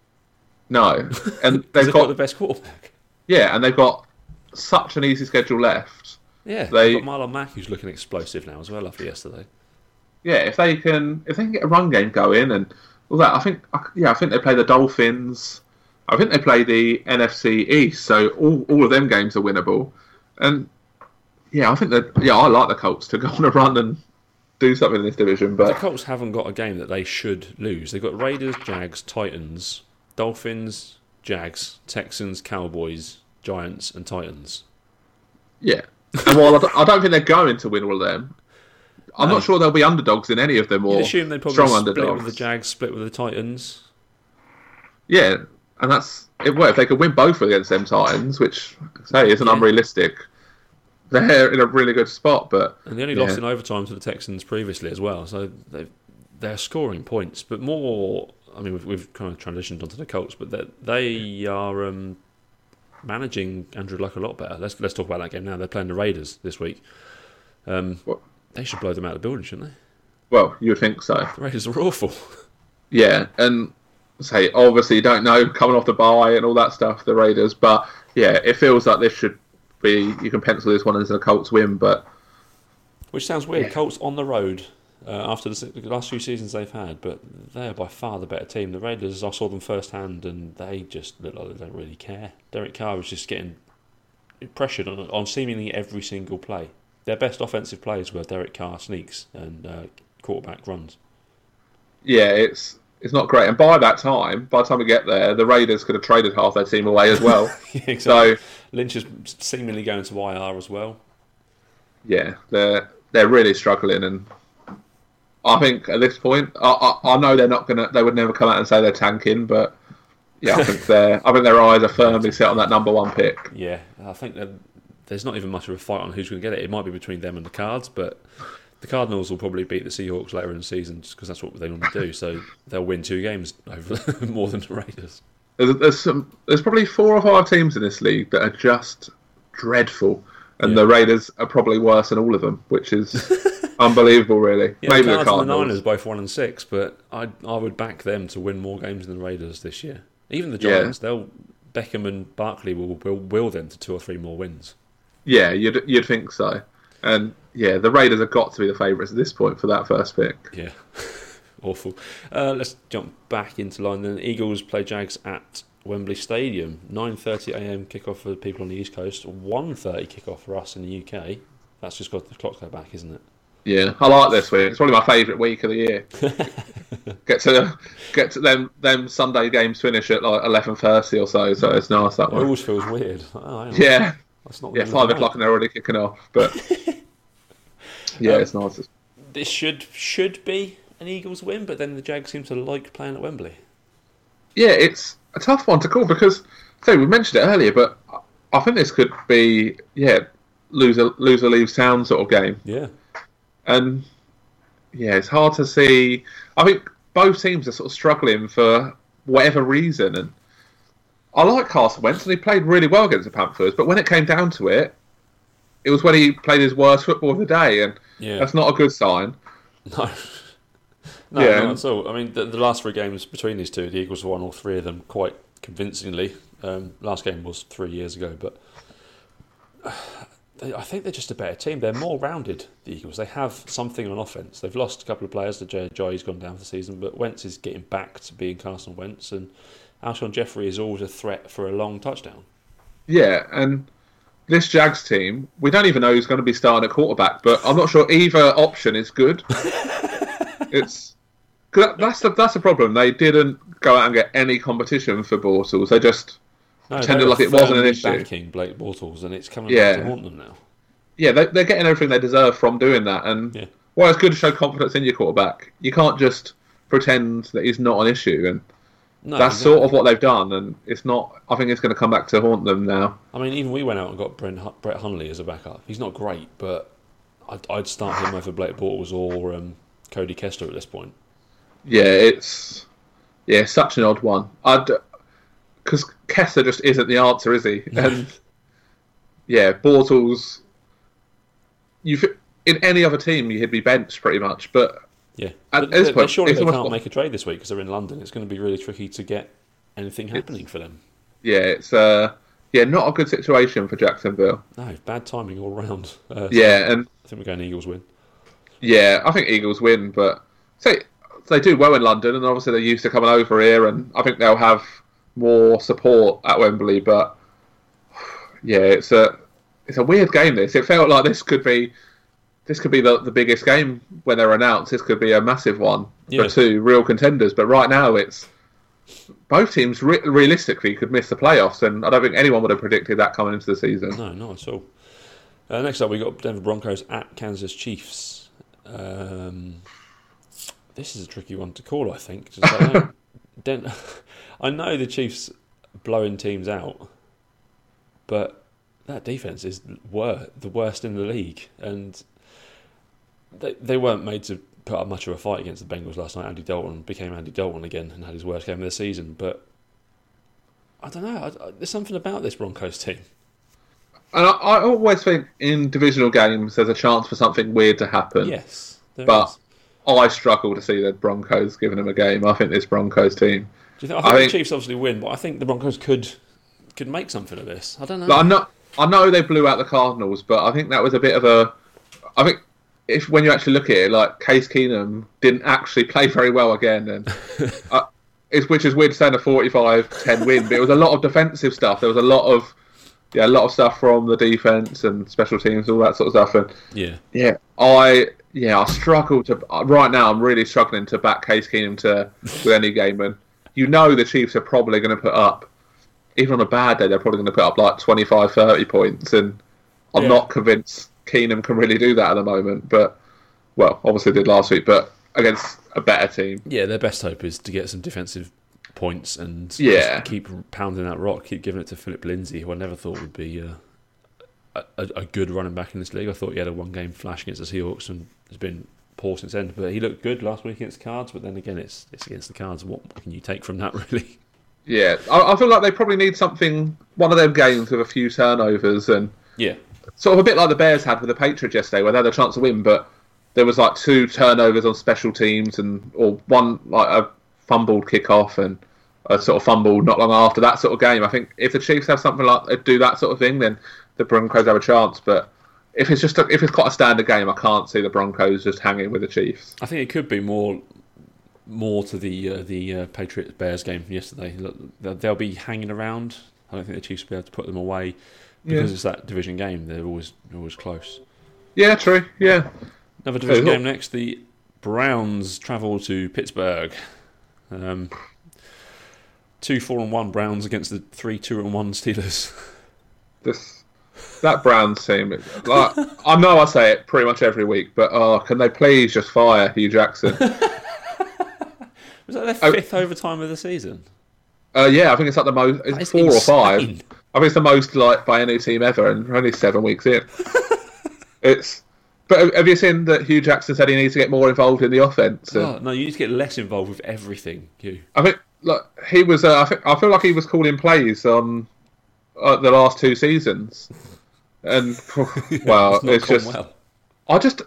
No, and they've got got the best quarterback. yeah, and they've got such an easy schedule left. Yeah, They- they've got Marlon Mack who's looking explosive now as well after yesterday. Yeah, if they can if they can get a run game going and all that, I think yeah, I think they play the Dolphins. I think they play the NFC East, so all all of them games are winnable. And yeah, I think that yeah, I like the Colts to go on a run and do something in this division. But the Colts haven't got a game that they should lose. They've got Raiders, Jags, Titans, Dolphins, Jags, Texans, Cowboys, Giants, and Titans. yeah, and while I don't think they're going to win all of them, I'm No. not sure they'll be underdogs in any of them or You'd assume they'd probably strong split underdogs. with the Jags, split with the Titans. Yeah, and that's it. Well, if they could win both against them Titans, which say isn't Yeah. unrealistic, they're in a really good spot. But And they only Yeah. lost in overtime to the Texans previously as well. So they've, they're scoring points, but more. I mean, we've, we've kind of transitioned onto the Colts, but they are um, managing Andrew Luck a lot better. Let's let's talk about that game now. They're playing the Raiders this week. Um, What? They should blow them out of the building, shouldn't they? well, you would think so. The Raiders are awful. Yeah, and say obviously you don't know coming off the bye and all that stuff. The Raiders, but yeah, it feels like this should be. You can pencil this one as a Colts win, but Which sounds weird. Yeah. Colts on the road uh, after the, the last few seasons they've had, but they're by far the better team. The Raiders, I saw them firsthand, and they just look like they don't really care. Derek Carr was just getting pressured on, on seemingly every single play. Their best offensive plays were Derek Carr sneaks and uh, quarterback runs. yeah, it's it's not great. And by that time, by the time we get there, the Raiders could have traded half their team away as well. exactly. so Lynch is seemingly going to IR as well. yeah, they're they're really struggling, and I think at this point, I, I, I know they're not gonna. They would never come out and say they're tanking, but yeah, I think their I think their eyes are firmly set on that number one pick. Yeah, I think that there's not even much of a fight on who's going to get it. It might be between them and the Cards, but the Cardinals will probably beat the Seahawks later in the season just because that's what they normally do. So they'll win two games over more than the Raiders. There's, there's some. There's probably four or five teams in this league that are just dreadful, and Yeah. the Raiders are probably worse than all of them, which is unbelievable, really. Yeah, Maybe the the Cards and the Cardinals. Niners both one and six, but I I would back them to win more games than the Raiders this year. Even the Yeah. Giants, they'll Beckham and Barkley will, will will them to two or three more wins. Yeah, you'd you'd think so, and yeah, the Raiders have got to be the favourites at this point for that first pick. Yeah, awful. Uh, let's jump back into line. Then Eagles play Jags at Wembley Stadium. 9:30 a.m. kickoff for the people on the East Coast. 1:30 kickoff for us in the UK. That's just got the clock go back, isn't it? Yeah, I like this week. It's probably my favourite week of the year. get to get to them them Sunday games finish at like eleven thirty or so, so it's nice that It one. always feels weird. Oh. Yeah, that's not yeah, five middle of the o'clock and they're already kicking off, but yeah, Um, it's nice. night. This should should be an Eagles win, but then the Jags seem to like playing at Wembley. Yeah, it's a tough one to call because, say, we mentioned it earlier, but I think this could be yeah, loser loser leaves town sort of game. Yeah, and yeah, it's hard to see. I think both teams are sort of struggling for whatever reason, and I like Carson Wentz, and he played really well against the Panthers. But when it came down to it, it was when he played his worst football of the day, and yeah. that's not a good sign. No. No, Yeah. not at all. I mean, the, the last three games between these two, the Eagles won all three of them quite convincingly. Um, last game was three years ago, but they, I think they're just a better team. They're more rounded, the Eagles. They have something on offense. They've lost a couple of players. The J- Jai's gone down for the season, but Wentz is getting back to being Carson Wentz, and Alshon Jeffery is always a threat for a long touchdown. Yeah, and this Jags team, we don't even know who's going to be starting at quarterback, but I'm not sure either option is good. it's that's the that's the problem. They didn't go out and get any competition for Bortles. They just No, Pretended like it wasn't an issue. Backing Blake Bortles, and it's coming Yeah. back to haunt them now. yeah, they, they're getting everything they deserve from doing that. And Yeah. while it's good to show confidence in your quarterback, you can't just pretend that he's not an issue. And No, that's exactly. sort of what they've done. And it's not. I think it's going to come back to haunt them now. I mean, even we went out and got Brent, Brett Hundley as a backup. He's not great, but I'd, I'd start him over Blake Bortles or um, Cody Kessler at this point. Yeah, it's yeah, such an odd one. I'd because Kessler just isn't the answer, is he? And yeah, Bortles. You, in any other team he'd be benched pretty much. But Yeah, At but this they- point, surely they can't make a trade this week because they're in London. It's going to be really tricky to get anything happening for them. yeah, it's uh yeah not a good situation for Jacksonville. No, bad timing all round. Uh, so Yeah, and I think we're going Eagles win. yeah, I think Eagles win, but say they do well in London, and obviously they're used to coming over here, and I think they'll have more support at Wembley. But yeah, it's a it's a weird game. This it felt like this could be this could be the, the biggest game when they're announced. This could be a massive one Yeah. for two real contenders. But right now, it's both teams re- realistically could miss the playoffs, and I don't think anyone would have predicted that coming into the season. No, not at all. Uh, next up, we got Denver Broncos at Kansas Chiefs. Um, this is a tricky one to call, I think. I, don't- Den- I know the Chiefs blowing teams out, but that defense is wor- the worst in the league, and they they weren't made to put up much of a fight against the Bengals last night. Andy Dalton became Andy Dalton again and had his worst game of the season, but. I don't know. I, I, there's something about this Broncos team. And I, I always think in divisional games, there's a chance for something weird to happen. Yes, But is. I struggle to see the Broncos giving them a game. I think this Broncos team. Do you think, I think I the Chiefs obviously win, but I think the Broncos could could make something of this. I don't know. But I know, I know they blew out the Cardinals, but I think that was a bit of a. I think if when you actually look at it, like Case Keenum didn't actually play very well again, and uh, it's which is weird saying a 45-10 win, but it was a lot of defensive stuff. There was a lot of yeah, a lot of stuff from the defense and special teams, all that sort of stuff, and yeah, Yeah, I yeah I struggle to right now. I'm really struggling to back Case Keenum to with any game, and you know the Chiefs are probably going to put up, even on a bad day, they're probably going to put up like 25, 30 points, and I'm Yeah. not convinced Keenum can really do that at the moment. But well, obviously did last week, but against a better team. yeah. Their best hope is to get some defensive points and just Yeah. keep pounding that rock, keep giving it to Phillip Lindsay, who I never thought would be uh, a, a good running back in this league. I thought he had a one game flash against the Seahawks and has been poor since then. But he looked good last week against the Cards. But then again, it's it's against the Cards. What can you take from that, really? Yeah, I, I feel like they probably need something. One of them games with a few turnovers and Yeah, sort of a bit like the Bears had with the Patriots yesterday, where they had a chance to win, but there was like two turnovers on special teams and or one like a fumbled kickoff and a sort of fumble not long after that sort of game. I think if the Chiefs have something like do that sort of thing, then the Broncos have a chance. But if it's just a, if it's quite a standard game, I can't see the Broncos just hanging with the Chiefs. I think it could be more more to the uh, the uh, Patriots Bears game from yesterday. Look, They'll be hanging around. I don't think the Chiefs will be able to put them away because Yeah. it's that division game. They're always always close. Yeah, true. Yeah, Another division game next. The Browns travel to Pittsburgh. Um, two four and one Browns against the three two and one Steelers. this that Browns team. Like, I know I say it pretty much every week, but oh, can they please just fire Hue Jackson? Was that their Oh. fifth overtime of the season? Uh, yeah, I think it's like the most. It's four or five. Insane. I think it's the most like by any team ever, and we're only seven weeks in. it's. But have you seen that Hue Jackson said he needs to get more involved in the offense? Oh, no, you need to get less involved with everything. You. I think like he was. Uh, I think I feel like he was calling plays on uh, the last two seasons, and well, It's not it's just. well. I just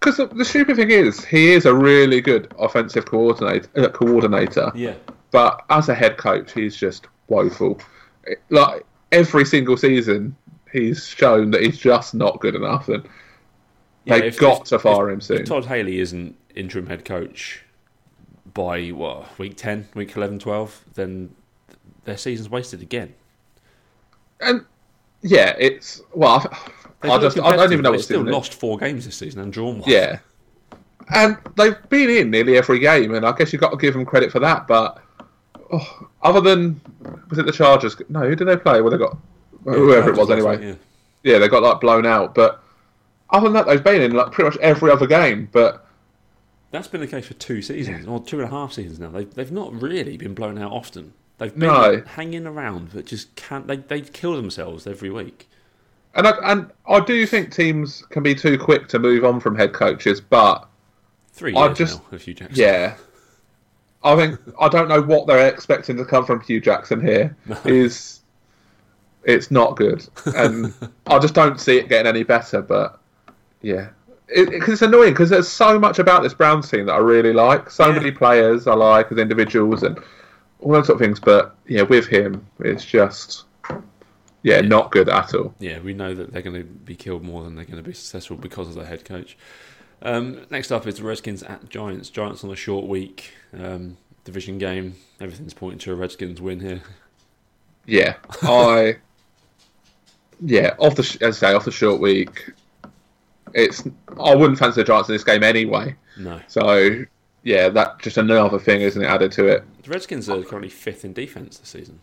because the, the stupid thing is he is a really good offensive coordinator. Uh, coordinator, Yeah. but as a head coach, he's just woeful. It- Like every single season, he's shown that he's just not good enough, and Yeah, they've got to fire him soon. If Todd Haley isn't interim head coach by what week 10, week 11, 12, then their season's wasted again. and yeah, it's well, I, They've I just I don't even know what's still lost four games this season and drawn one. Yeah, and they've been in nearly every game, and I guess you've got to give them credit for that. But oh, other than was it the Chargers? No, who did they play? Well, they got Yeah, whoever it was anyway. yeah. yeah, they got like blown out. But other than that, they've been in like pretty much every other game. But That's been the case for two seasons, or two and a half seasons now. They've, they've not really been blown out often. They've been No. hanging around, but just can't. They, they kill themselves every week. and I, and I do think teams can be too quick to move on from head coaches. But Three I years just- now with Hue Jackson. yeah, I think I don't know what they're expecting to come from Hue Jackson here. Is it's not good, and I just don't see it getting any better. But yeah, because it, it's annoying because there's so much about this Browns team that I really like. So Yeah. many players I like as individuals and all those sort of things. But yeah, with him, it's just yeah, not good at all. Yeah, we know that they're going to be killed more than they're going to be successful because of their head coach. Um, next up is the Redskins at Giants. Giants on a short week, um, division game. Everything's pointing to a Redskins win here. Yeah, I yeah off the as I say off the short week. It's I wouldn't fancy the Giants in this game anyway. No, So yeah, that just another thing, isn't it? Added to it. the Redskins are currently fifth in defense this season.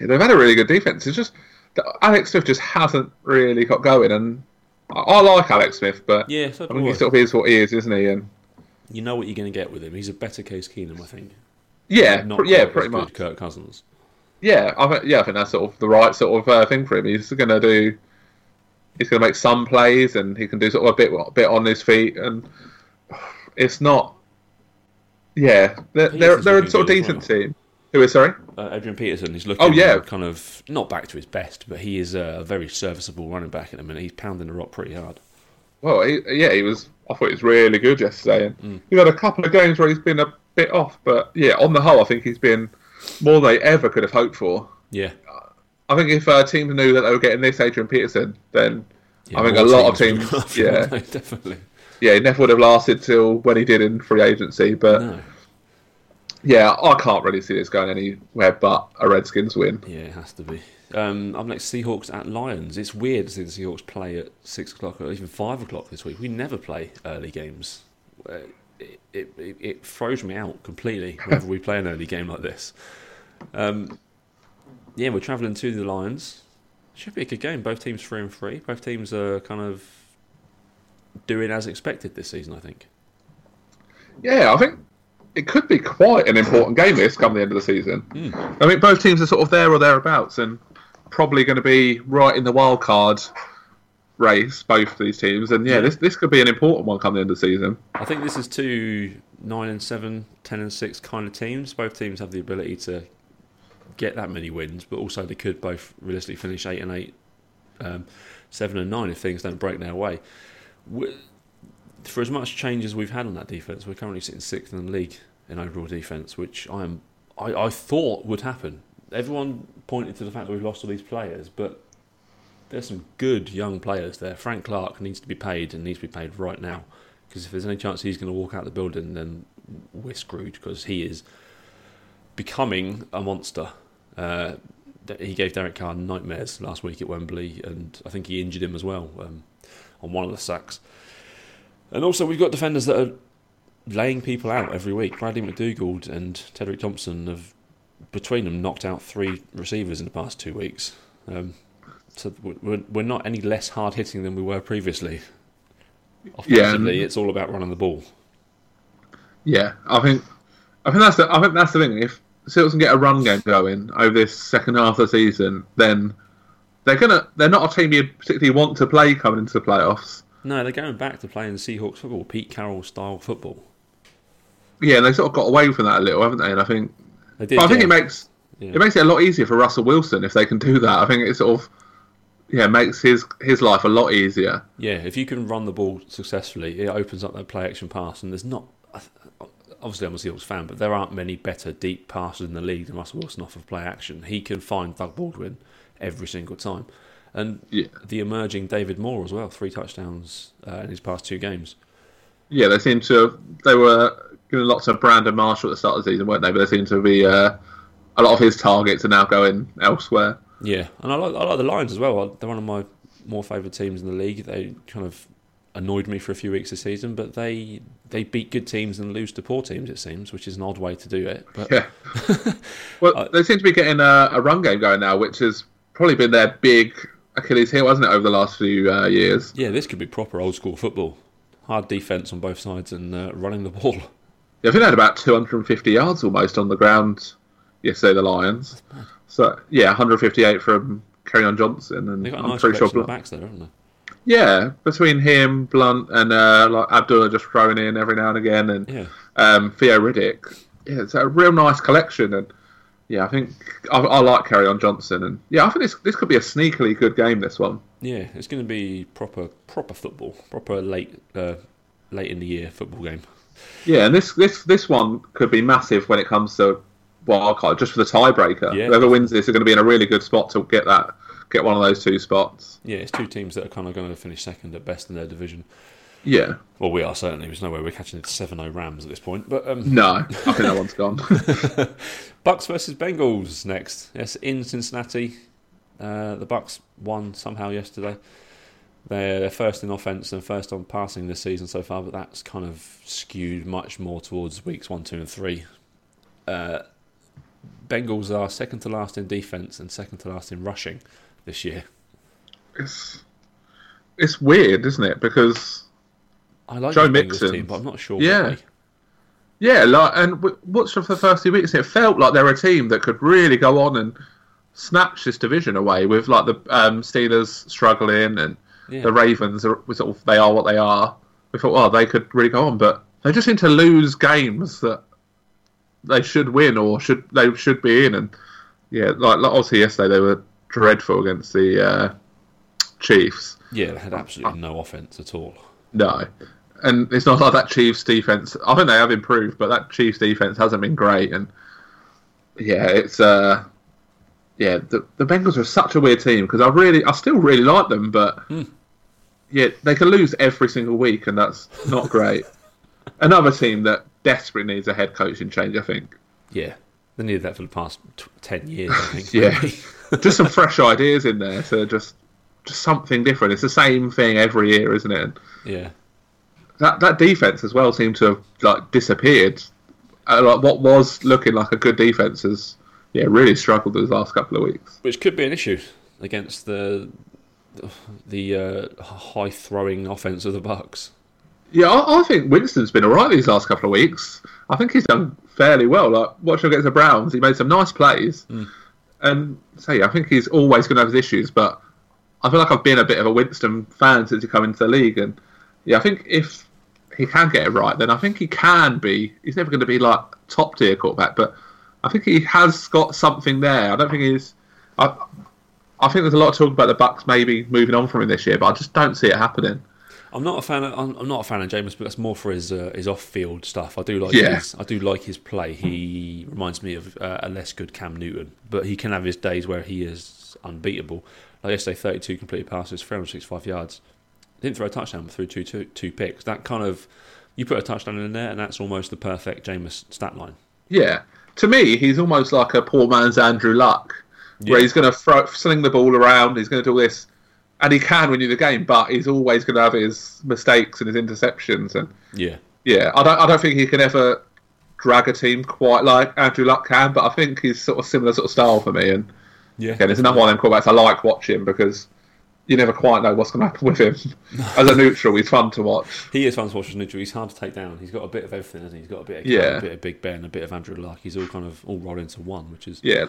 Yeah, they've had a really good defense. It's just Alex Smith just hasn't really got going, and I, like Alex Smith, but Yeah, so I mean, he sort of is what he is, isn't he? And You know what you're going to get with him. He's a better Case Keenum, I think. yeah, Not pr- yeah, pretty much. Kirk Cousins. Yeah, I think, yeah, I think that's sort of the right sort of uh, thing for him. He's going to do. He's going to make some plays, and he can do sort of a bit, bit on his feet, and it's not. Yeah, they're they're, they're a sort of decent well. team. Who is sorry? Uh, Adrian Peterson, he's looking Oh, yeah. kind of not back to his best, but he is a very serviceable running back at the minute. He's pounding the rock pretty hard. Well, he, yeah, he was. I thought he was really good yesterday, and Mm. he's had a couple of games where he's been a bit off, but yeah, on the whole, I think he's been more than they ever could have hoped for. Yeah, I think if uh, teams knew that they were getting this Adrian Peterson, then yeah I think a lot of teams, after him, yeah. they? definitely. yeah, he never would have lasted till when he did in free agency. But No, yeah, I can't really see this going anywhere but a Redskins win. yeah, it has to be. Um, up next, Seahawks at Lions. It's weird to see the Seahawks play at six o'clock or even five o'clock this week. We never play early games. Uh, It, it, it, it throws me out completely whenever we play an early game like this. Um, yeah, we're travelling to the Lions. Should be a good game. Both teams three and three. Both teams are kind of doing as expected this season. I think. Yeah, I think it could be quite an important game this come the end of the season. I mean, both teams are sort of there or thereabouts, and probably going to be right in the wild card race. Both these teams, and yeah, Yeah. this this could be an important one come the end of the season. I think this is two nine and seven, 10 and six kind of teams. Both teams have the ability to get that many wins, but also they could both realistically finish eight and eight, um, seven and nine if things don't break their way. we for as much change as we've had on that defense, we're currently sitting sixth in the league in overall defense, which I am I, I thought would happen. Everyone pointed to the fact that we've lost all these players, but there's some good young players there. Frank Clark needs to be paid and needs to be paid right now. Because if there's any chance he's going to walk out the building, then we're screwed because he is becoming a monster. Uh, he gave Derek Carr nightmares last week at Wembley, and I think he injured him as well um, on one of the sacks. And also, we've got defenders that are laying people out every week. Bradley McDougald and Tedric Thompson have, between them, knocked out three receivers in the past two weeks. Um, so we're, we're not any less hard hitting than we were previously. Offensively, and- it's all about running the ball. Yeah, I think I think that's the I think that's the thing. If Seals can get a run game going over this second half of the season, then they're gonna they're not a team you particularly want to play coming into the playoffs. No, they're going back to playing Seahawks football, Pete Carroll style football. Yeah, and they sort of got away from that a little, haven't they? And I think They did. but I think yeah. it makes Yeah. it makes it a lot easier for Russell Wilson if they can do that. I think it sort of yeah makes his his life a lot easier. Yeah, if you can run the ball successfully, it opens up that play action pass. And there's not, obviously, I'm a Seahawks fan, but there aren't many better deep passes in the league than Russell Wilson off of play action. He can find Doug Baldwin every single time. And Yeah. the emerging David Moore as well, three touchdowns uh, in his past two games. Yeah, they seem to have, they were giving lots of Brandon Marshall at the start of the season, weren't they? But they seem to be uh, a lot of his targets are now going elsewhere. Yeah, and I like I like the Lions as well. They're one of my more favourite teams in the league. They kind of annoyed me for a few weeks this season, but they they beat good teams and lose to poor teams. It seems, which is an odd way to do it. But Yeah. well, Uh, they seem to be getting a, a run game going now, which has probably been their big Achilles heel, hasn't it, over the last few uh, years? yeah, this could be proper old school football. Hard defense on both sides and uh, running the ball. Yeah, I think they had about 250 yards almost on the ground yesterday, the Lions. So, yeah, 158 from Kerryon Johnson. And They got a I'm nice pretty sure Blount, backs there, haven't they? Yeah, between him, Blount, and uh, like Abdullah just throwing in every now and again, and Yeah, um, Theo Riddick. Yeah, it's a real nice collection. And yeah, I think I, I like Kerryon Johnson, and yeah, I think this this could be a sneakily good game. This one. Yeah, it's going to be proper proper football, proper late uh, late in the year football game. Yeah, and this this this one could be massive when it comes to wild card, just for the tiebreaker. Yeah. Whoever wins this is going to be in a really good spot to get that get one of those two spots. Yeah, it's two teams that are kind of going to finish second at best in their division. Yeah. Well, we are certainly. There's no way we're catching the 7-0 Rams at this point. But um, No, I think that one's gone. Bucs versus Bengals next. Yes, in Cincinnati. Uh, the Bucs won somehow yesterday. They're, they're first in offense and first on passing this season so far, but that's kind of skewed much more towards weeks one, two, and three. Uh, Bengals are second to last in defense and second to last in rushing this year. it's it's weird, isn't it? Because I like Joe Mixon. team, but I'm not sure Yeah. why. yeah, like and what's for the first two weeks, it felt like they're a team that could really go on and snatch this division away. With like the um, Steelers struggling and Yeah. the Ravens are sort of they are what they are. We thought, well, they could really go on, but they just seem to lose games that they should win or should they should be in. And yeah, like, like obviously yesterday they were dreadful against the uh, Chiefs. Yeah, they had absolutely no offense at all. No. And it's not like that Chiefs defense. I think they have improved, but that Chiefs defense hasn't been great. And yeah, it's uh, yeah, the, the Bengals are such a weird team because I really, I still really like them, but yeah, they can lose every single week, and that's not great. Another team that desperately needs a head coaching change, I think. Yeah, they needed that for the past t- ten years. I think. Yeah, just some fresh ideas in there to just just something different. It's the same thing every year, isn't it? Yeah. That that defense as well seemed to have like disappeared. Uh, like what was looking like a good defense has yeah really struggled those last couple of weeks. which could be an issue against the the uh, high throwing offense of the Bucs. Yeah, I, I think Winston's been alright these last couple of weeks. I think he's done fairly well. Like watching against the Browns, he made some nice plays, and so yeah, I think he's always going to have his issues. But I feel like I've been a bit of a Winston fan since he came into the league, and yeah, I think if he can get it right, then I think he can be. He's never going to be like top tier quarterback, but I think he has got something there. I don't think he's. I, I think there's a lot of talk about the Bucs maybe moving on from him this year, but I just don't see it happening. I'm not a fan. Of, I'm, not a fan of Jameis, but that's more for his uh, his off field stuff. I do like Yeah. his I do like his play. He reminds me of uh, a less good Cam Newton, but he can have his days where he is unbeatable. Like yesterday, 32 completed passes, 365 yards. Didn't throw a touchdown, but threw two, two, two picks. That kind of you put a touchdown in there, and that's almost the perfect Jameis stat line. Yeah. To me, he's almost like a poor man's Andrew Luck, where Yeah. he's going to throw, sling the ball around, he's going to do this, and he can win you the game, but he's always going to have his mistakes and his interceptions. And Yeah, yeah, I don't, I don't think he can ever drag a team quite like Andrew Luck can, but I think he's sort of similar sort of style for me. And yeah. again, it's another one of them quarterbacks I like watching because you never quite know what's going to happen with him. As a neutral, he's fun to watch. He is fun to watch as a neutral. He's hard to take down. He's got a bit of everything, hasn't he? He's got a bit of Cam, Yeah. a bit of Big Ben, a bit of Andrew Luck. He's all kind of all rolled into one, which is Yeah.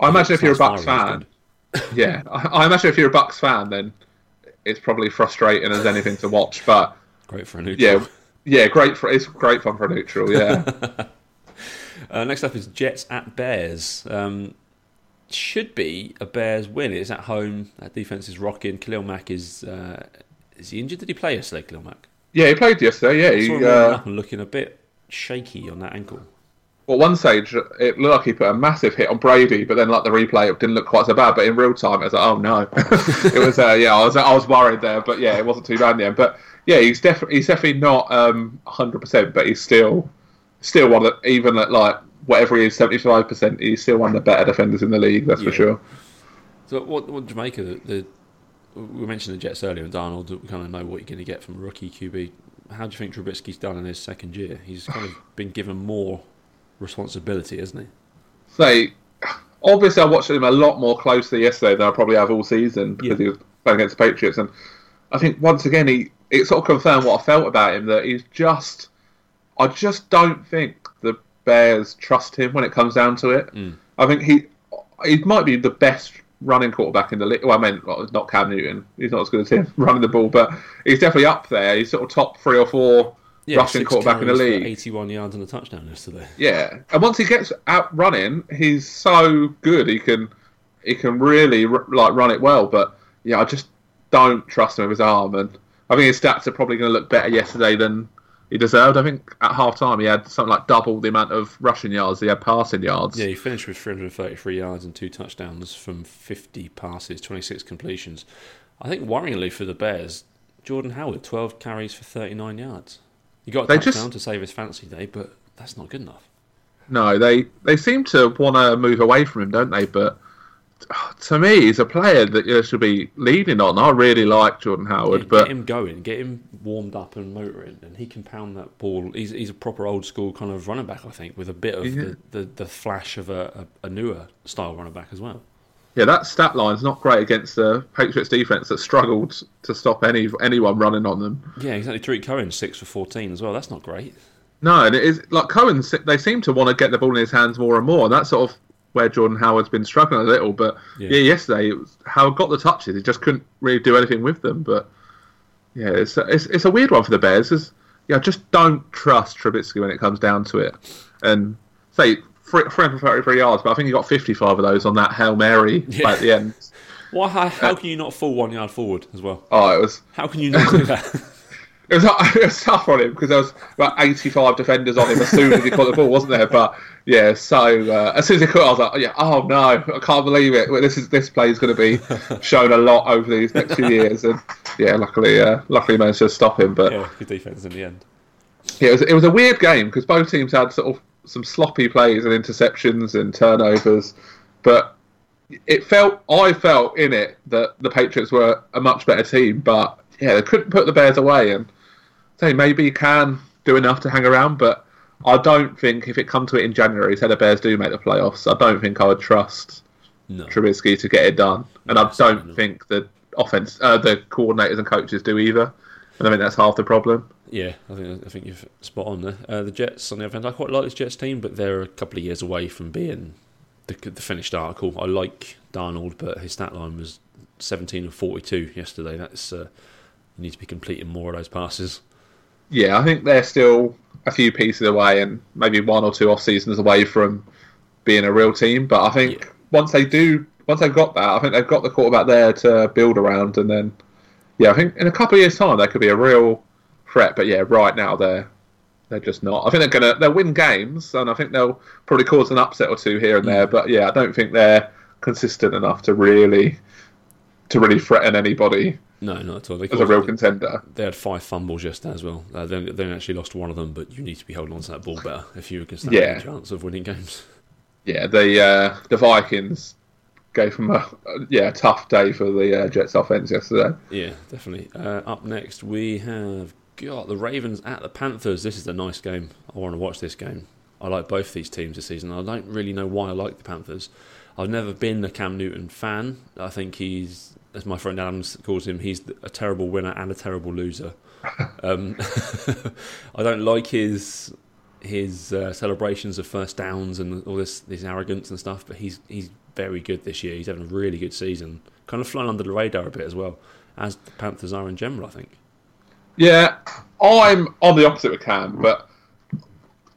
I imagine if you're a Bucs fan, yeah, I, I imagine if you're a Bucs fan, then it's probably frustrating as anything to watch. But great for a neutral. yeah, yeah, great for it's great fun for a neutral. Yeah, Uh, next up is Jets at Bears. Um, should be a Bears win. It's at home. That defense is rocking. Khalil Mack is uh, is he injured? Did he play yesterday? Khalil Mack. yeah, he played yesterday. Yeah, he, uh, looking a bit shaky on that ankle. well, one stage it looked like he put a massive hit on Brady, but then like the replay, it didn't look quite so bad. But in real time, it was like, oh no, it was. Uh, yeah, I was I was worried there, but yeah, it wasn't too bad in the end. But yeah, he's definitely he's definitely not um, 100%, but he's still still one of the, even at like whatever he is 75%, he's still one of the better defenders in the league. That's Yeah. for sure. So what what Jamaica? The, the we mentioned the Jets earlier, and Darnold. We kind of know what you're going to get from a rookie QB. How do you think Trubisky's done in his second year? He's kind of been given more responsibility, hasn't he? So obviously, I watched him a lot more closely yesterday than I probably have all season because Yeah. he was playing against the Patriots, and I think once again he it sort of confirmed what I felt about him that he's just, I just don't think Bears trust him when it comes down to it. Mm. I think he he might be the best running quarterback in the league. Well, I mean, not- Cam Newton. He's not as good as him running the ball, but he's definitely up there. He's sort of top three or four rushing quarterback in the league. 81 yards and a touchdown yesterday. Yeah, and once he gets out running, he's so good. He can he can really r- like run it well. But yeah, I just don't trust him with his arm, and I think his stats are probably going to look better yesterday than he deserved. Uh, I think at half time he had something like double the amount of rushing yards he had passing yards. Yeah, he finished with 333 yards and two touchdowns from 50 passes, 26 completions. I think worryingly for the Bears, Jordan Howard, 12 carries for 39 yards. He got a They touchdown just- to save his fancy day, but that's not good enough. No, they they seem to want to move away from him, don't they? But to me, he's a player that you should be leading on. I really like Jordan Howard, Yeah, but get him going, get him warmed up and motoring, and he can pound that ball. He's, he's a proper old school kind of running back, I think, with a bit of Yeah. the, the, the flash of a, a, newer style running back as well. Yeah, that stat line's not great against the Patriots defense that struggled to stop any anyone running on them. Yeah, exactly. Tarik Cohen, 6 for 14 as well. That's not great. No, and it is like Cohen. They seem to want to get the ball in his hands more and more, and that sort of where Jordan Howard's been struggling a little. But Yeah. yeah, yesterday it was, Howard got the touches. He just couldn't really do anything with them. But yeah, it's a, it's, it's a weird one for the Bears. Is yeah, just don't trust Trubisky when it comes down to it. And say three, for thirty-three yards, but I think he got fifty-five of those on that hail mary Yeah. at the end. Why? How, how uh, can you not fall one yard forward as well? Oh, it was How can you not do that? It was, it was tough on him because there was about 85 defenders on him as soon as he caught the ball, wasn't there? But yeah, so uh, as soon as he caught, it, I was like, yeah, oh no, I can't believe it. This is this play is going to be shown a lot over these next few years, and yeah, luckily, uh, luckily managed to stop him. But yeah, good defense in the end. yeah, it was, it was a weird game because both teams had sort of some sloppy plays and interceptions and turnovers, but it felt I felt in it that the Patriots were a much better team, but yeah, they couldn't put the Bears away, and say maybe you can do enough to hang around, but I don't think if it come to it in January, say the Bears do make the playoffs, I don't think I would trust No. Trubisky to get it done, and No, I don't think the offense, uh, the coordinators and coaches do either, and I think that's half the problem. Yeah, I think I think you're spot on there. Uh, the Jets, on the other hand, I quite like this Jets team, but they're a couple of years away from being the, the finished article. I like Darnold, but his stat line was 17 and 42 yesterday. That's uh, you need to be completing more of those passes. Yeah, I think they're still a few pieces away and maybe one or two off seasons away from being a real team. But I think Yeah. once they do, once they've got that, I think they've got the quarterback there to build around, and then yeah, I think in a couple of years' time they could be a real threat. But yeah, right now they're they're just not. I think they're gonna they'll win games, and I think they'll probably cause an upset or two here and there. But yeah, I don't think they're consistent enough to really to really threaten anybody No, not at all. They, as a real contender. they had five fumbles yesterday as well. Uh, they, they actually lost one of them, but you need to be holding on to that ball better if you to stand Yeah. any chance of winning games. yeah, the uh, the Vikings gave them a yeah tough day for the uh, Jets offense yesterday. Yeah, definitely. Uh, up next, we have got the Ravens at the Panthers. This is a nice game. I want to watch this game. I like both these teams this season. I don't really know why I like the Panthers. I've never been a Cam Newton fan. I think he's, as my friend Adams calls him, he's a terrible winner and a terrible loser. Um, I don't like his his uh, celebrations of first downs and all this this arrogance and stuff. But he's he's very good this year. He's having a really good season. Kind of flying under the radar a bit as well, as the Panthers are in general. I think. Yeah, I'm on the opposite with Cam, but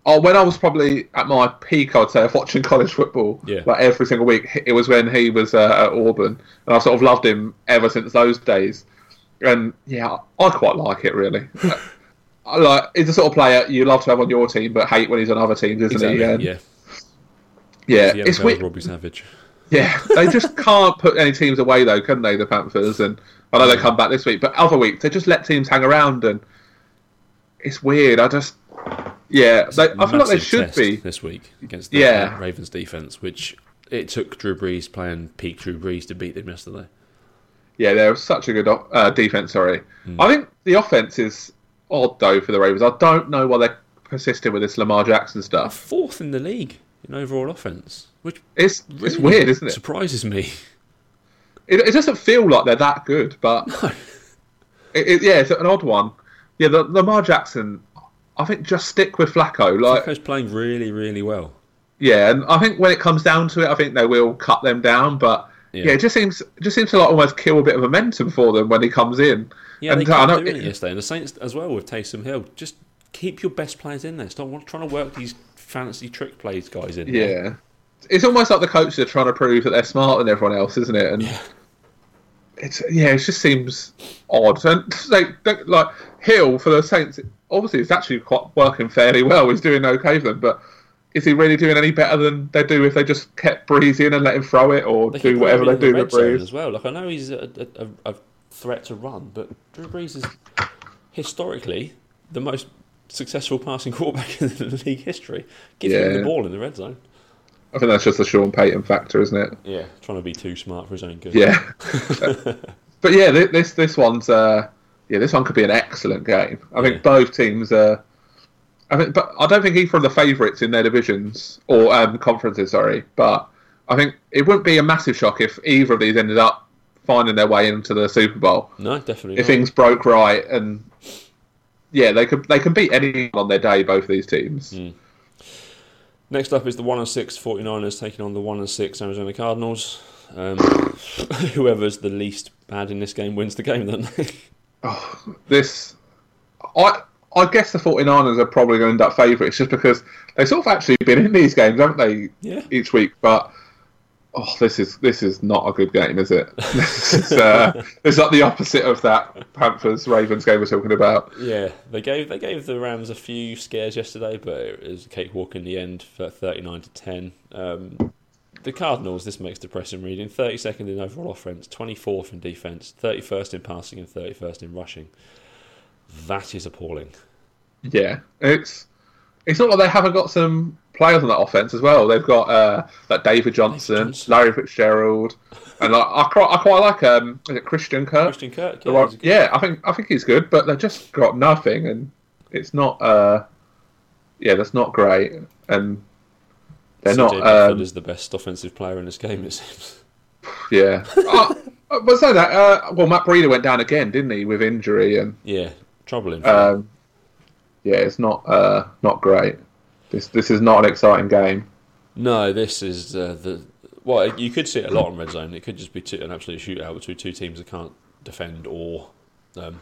oh, when I was probably at my peak, I'd say of watching college football, Yeah. like every single week, it was when he was uh, at Auburn, and I've sort of loved him ever since those days. And yeah, I quite like it really. I like he's the sort of player you love to have on your team, but hate when he's on other teams, isn't he? And, yeah. yeah, it's weird. Robbie Savage. Yeah, they just can't put any teams away though, can they? The Panthers, and I know they come back this week, but other weeks they just let teams hang around, and it's weird. I just, yeah, they, I feel like they should be. this week against the Yeah. Ravens defense, which it took Drew Brees playing peak Drew Brees to beat them yesterday. Yeah, they're such a good uh, defense. Sorry, I think the offense is odd though for the Ravens. I don't know why they're persisting with this Lamar Jackson stuff. Fourth in the league in overall offense, which It's really it's weird, isn't it? Surprises me. It, it doesn't feel like they're that good, but it, it, yeah, it's an odd one. Yeah, the, Lamar Jackson. I think just stick with Flacco. Like, Flacco's playing really, really well. Yeah, and I think when it comes down to it, I think they will cut them down. But Yeah. yeah, it just seems just seems to like almost kill a bit of momentum for them when he comes in. Yeah, and they uh, I kept know doing it yesterday, and the Saints as well with Taysom Hill. Just keep your best players in there. Stop trying to work these fancy trick plays guys in. Yeah. there. It's almost like the coaches are trying to prove that they're smarter than everyone else, isn't it? And it's yeah, it just seems odd. And like, like Hill for the Saints, obviously it's actually quite working fairly well. He's doing okay for them, but is he really doing any better than they do if they just kept Brees in and let him throw it or They do whatever they do with the red zone Brees? as well. Like I know he's a, a, a, threat to run, but Drew Brees is historically the most successful passing quarterback in the league history. Give him the ball in the red zone. I think that's just the Sean Payton factor, isn't it? Yeah, trying to be too smart for his own good. Yeah. but yeah, this this one's uh, yeah, this one could be an excellent game. I think Yeah. both teams are. I think, but I don't think either of the favourites in their divisions or um, conferences. Sorry, but I think it wouldn't be a massive shock if either of these ended up finding their way into the Super Bowl No, definitely. if not. things broke right and. Yeah, they could they can beat anyone on their day. Both of these teams. Mm. Next up is the 1 and 6 49ers taking on the 1 and 6 Arizona Cardinals. Um, whoever's the least bad in this game wins the game, then. This I I guess the 49ers are probably going to end up favourites just because they've sort of actually been in these games, haven't they, yeah. each week? But oh, this is this is not a good game, is it? this is uh, it's like the opposite of that Panthers Ravens game we're talking about. Yeah, they gave they gave the Rams a few scares yesterday, but it was a cakewalk in the end for thirty nine to ten. Um, the Cardinals, this makes depressing reading. Thirty second in overall offense, twenty fourth in defense, thirty first in passing, and thirty first in rushing. That is appalling. Yeah, it's it's not like they haven't got some players on that offense as well. They've got uh, like David Johnson, Johnson. Larry Fitzgerald, and like, I quite I quite like um is it Christian Kirk. Christian Kirk, yeah, one- he's a good- yeah, I think I think he's good, but they've just got nothing, and it's not. Uh, yeah, that's not great, and they're CJ not. Beathard Um, is the best offensive player in this game. It seems. yeah, uh, but say that. Uh, well, Matt Breida went down again, didn't he, with injury, and Yeah, troubling. um, yeah, it's not uh, not great. This this is not an exciting game. No, this is uh, the well. You could see it a lot on red zone. It could just be two, an absolute shootout between two teams that can't defend or um,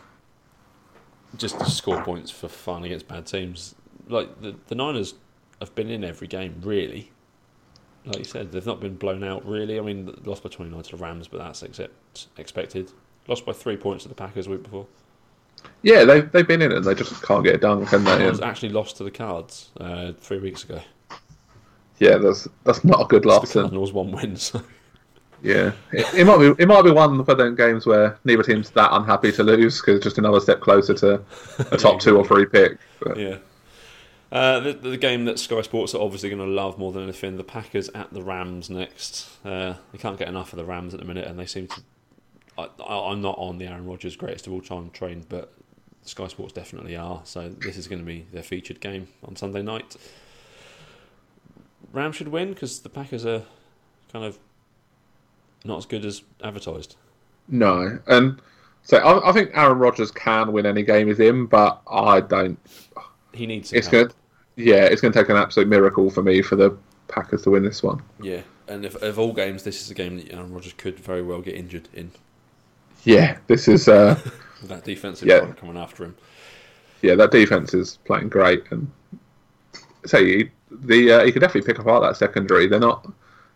just score points for fun against bad teams. Like the the Niners have been in every game, really. Like you said, they've not been blown out really. I mean, lost by twenty nine to the Rams, but that's accept, expected. Lost by three points to the Packers the week before. Yeah, they've they've been in it, and they just can't get it done, can they? And, actually lost to the Cards uh, three weeks ago. yeah, that's that's not a good The loss. and- Cardinals one win. So. Yeah, it, it might be it might be one for them games where neither team's that unhappy to lose because it's just another step closer to a top two or three pick. But, Yeah. Uh, the, the game that Sky Sports are obviously going to love more than anything, the Packers at the Rams next. Uh, they can't get enough of the Rams at the minute, and they seem to. I, I'm not on the Aaron Rodgers greatest of all time train, but Sky Sports definitely are. So this is going to be their featured game on Sunday night. Rams should win because the Packers are kind of not as good as advertised. No, and so I, I think Aaron Rodgers can win any game with him, but I don't. He needs. It's help. good. Yeah, it's going to take an absolute miracle for me for the Packers to win this one. Yeah, and if of all games, this is a game that Aaron Rodgers could very well get injured in. Yeah, this is. Uh, that defensive Yeah. front coming after him. yeah, that defense is playing great, and so he, the uh, he could definitely pick apart that secondary. They're not.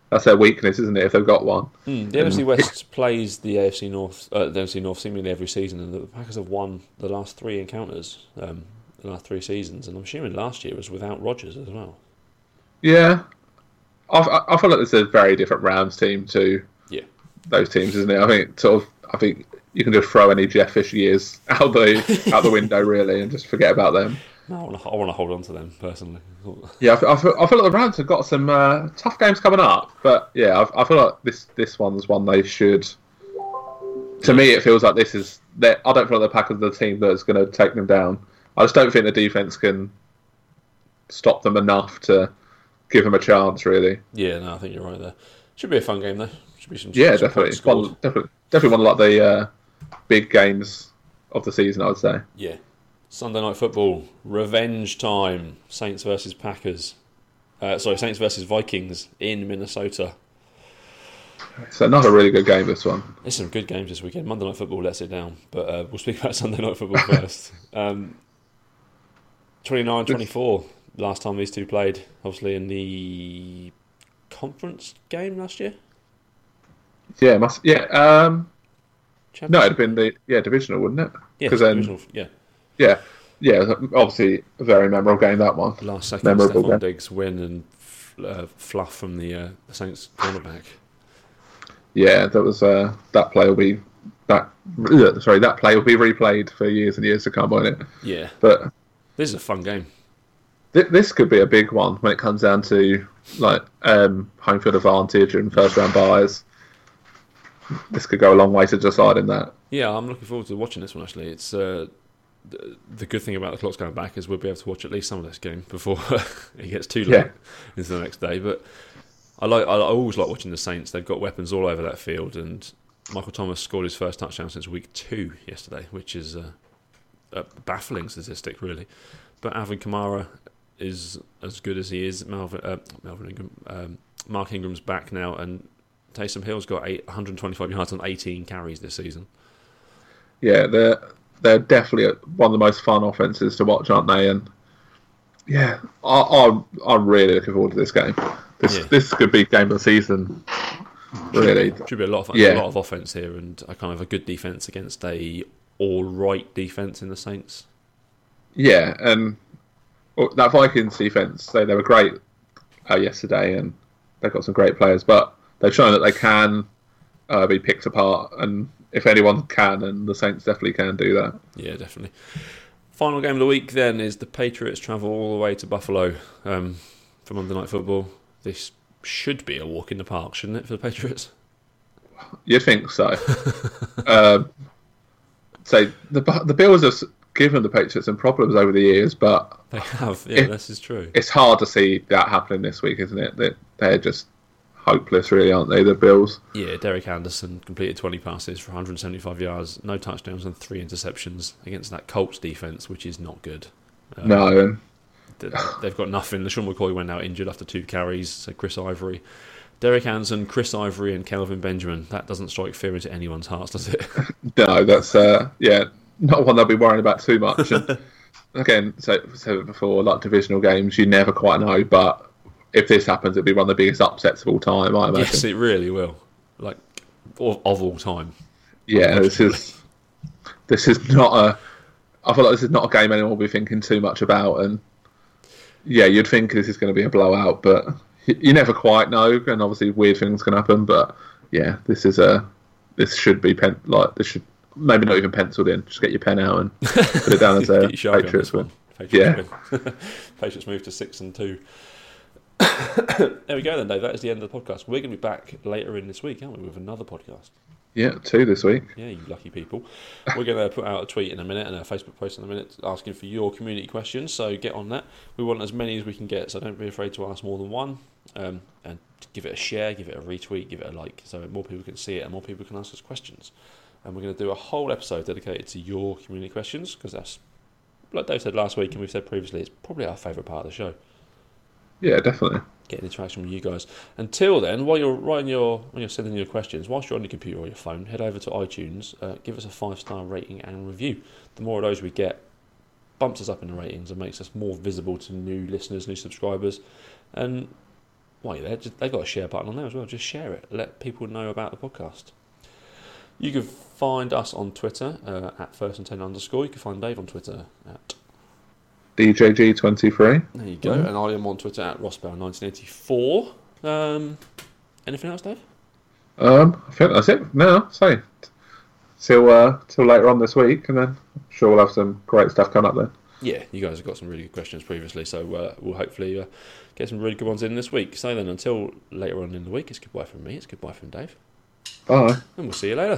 That's their weakness, isn't it? If they've got one. The NFC West plays the AFC North, uh, the NFC North seemingly every season, and the Packers have won the last three encounters, um, the last three seasons, and I'm assuming last year was without Rodgers as well. Yeah, I, I- feel like this is a very different Rams team to Yeah, those teams, isn't it? I think sort of. I think you can just throw any Jeff Fisher years out the out the window really, and just forget about them. no, I want to, I want to hold on to them personally. Yeah, I feel, I feel, I feel like the Rams have got some uh, tough games coming up, but yeah, I, I feel like this this one's one they should. To me, it feels like this is. that- I don't feel like the Packers are the team that's going to take them down. I just don't think the defense can stop them enough to give them a chance. Really, Yeah, no, I think you're right there. Should be a fun game though. Should be some yeah, some definitely, one, definitely, definitely one of like the uh, big games of the season. I would say. Yeah, Sunday night football, revenge time. Saints versus Packers. Uh, sorry, Saints versus Vikings in Minnesota. It's another really good game. This one. There's some good games this weekend. Monday Night Football lets it down, but uh, we'll speak about Sunday Night Football first. Um, 29-24. Last time these two played, obviously in the conference game last year. Yeah, must. Yeah. Um, no, it'd have been the yeah divisional, wouldn't it? yeah, 'cause then- divisional- yeah. Yeah. Yeah. Obviously, a very memorable game that one. Last second, Memorable Stefon game. Diggs win and uh, fluff from the uh, Saints cornerback. Yeah, that was uh, that play will be that. Sorry, that play will be replayed for years and years to come, won't it? Yeah, But this is a fun game. th- this could be a big one when it comes down to like um, home field advantage and first round buys. This could go a long way to deciding that. Yeah, I'm looking forward to watching this one. Actually, it's uh, the, the good thing about the clock's going back is we'll be able to watch at least some of this game before it gets too late Yeah. into the next day. But I like, I always like watching the Saints. They've got weapons all over that field, and Michael Thomas scored his first touchdown since week two yesterday, which is a, a baffling statistic, really. But Alvin Kamara is as good as he is. Melvin, uh, Melvin Ingram, um, Mark Ingram's back now, and Taysom Hill's got eight, 125 yards on 18 carries this season. Yeah, they're they're definitely one of the most fun offenses to watch, aren't they? And yeah, I, I'm I'm really looking forward to this game. This Yeah. this could be game of the season. Really, Should be a lot of fun. Yeah. A lot of offense here, and a kind of a good defense against a all right defense in the Saints. yeah, and well, that Vikings defense, they they were great uh, yesterday, and they've got some great players, but they've shown that they can uh, be picked apart, and if anyone can, then the Saints definitely can do that. Yeah, definitely. Final game of the week then is the Patriots travel all the way to Buffalo um, for Monday Night Football. This should be a walk in the park, shouldn't it, for the Patriots? You'd think so. um, so the the Bills have given the Patriots some problems over the years, but They have. Yeah, If- this is true. it's hard to see that happening this week, isn't it? That they're just hopeless, really, aren't they? The Bills. Yeah, Derek Anderson completed 20 passes for 175 yards, no touchdowns, and three interceptions against that Colts defense, which is not good. Um, No, They've got nothing. The LeSean McCoy went out injured after two carries. So Chris Ivory, Derek Anderson, Chris Ivory, and Kelvin Benjamin. That doesn't strike fear into anyone's hearts, does it? no, that's uh, yeah, not one they'll be worrying about too much. And again, so said it before, like divisional games, you never quite know. But if this happens, it'll be one of the biggest upsets of all time, I imagine. yes, it really will. Like of, of all time. Yeah, this is this is not a. I feel like this is not a game anyone will be thinking too much about, and yeah, you'd think this is going to be a blowout, but you never quite know, and obviously weird things can happen. But yeah, this is a this should be pen like this should maybe not even penciled in. Just get your pen out and put it down as a Patriots win. Patriots Yeah. win. Patriots move to six and two. there we go then, Dave. That is the end of the podcast. We're going to be back later in this week, aren't we, with another podcast? Yeah, two this week. Yeah, you lucky people. We're going to put out a tweet in a minute and a Facebook post in a minute asking for your community questions. So get on that. We want as many as we can get. So don't be afraid to ask more than one. Um, and give it a share, give it a retweet, give it a like, so more people can see it and more people can ask us questions. And we're going to do a whole episode dedicated to your community questions because that's, like Dave said last week and we've said previously, it's probably our favourite part of the show Yeah, definitely. getting interaction with you guys. Until then, while you're writing your when you're sending your questions, whilst you're on your computer or your phone, head over to iTunes, uh, give us a five star rating and review. The more of those we get, bumps us up in the ratings and makes us more visible to new listeners, new subscribers. And while you're there, just, they've got a share button on there as well. Just share it. Let people know about the podcast. You can find us on Twitter uh, at first and ten underscore. You can find Dave on Twitter at DJG23. there you go, and I am on Twitter at Rossbell1984. Um, anything else, Dave? Um, I think that's it No, So, till uh, till later on this week, and then I'm sure we'll have some great stuff coming up then. Yeah, you guys have got some really good questions previously, so uh, we'll hopefully uh, get some really good ones in this week. So then, until later on in the week, it's goodbye from me, it's goodbye from Dave, Bye. and we'll see you later.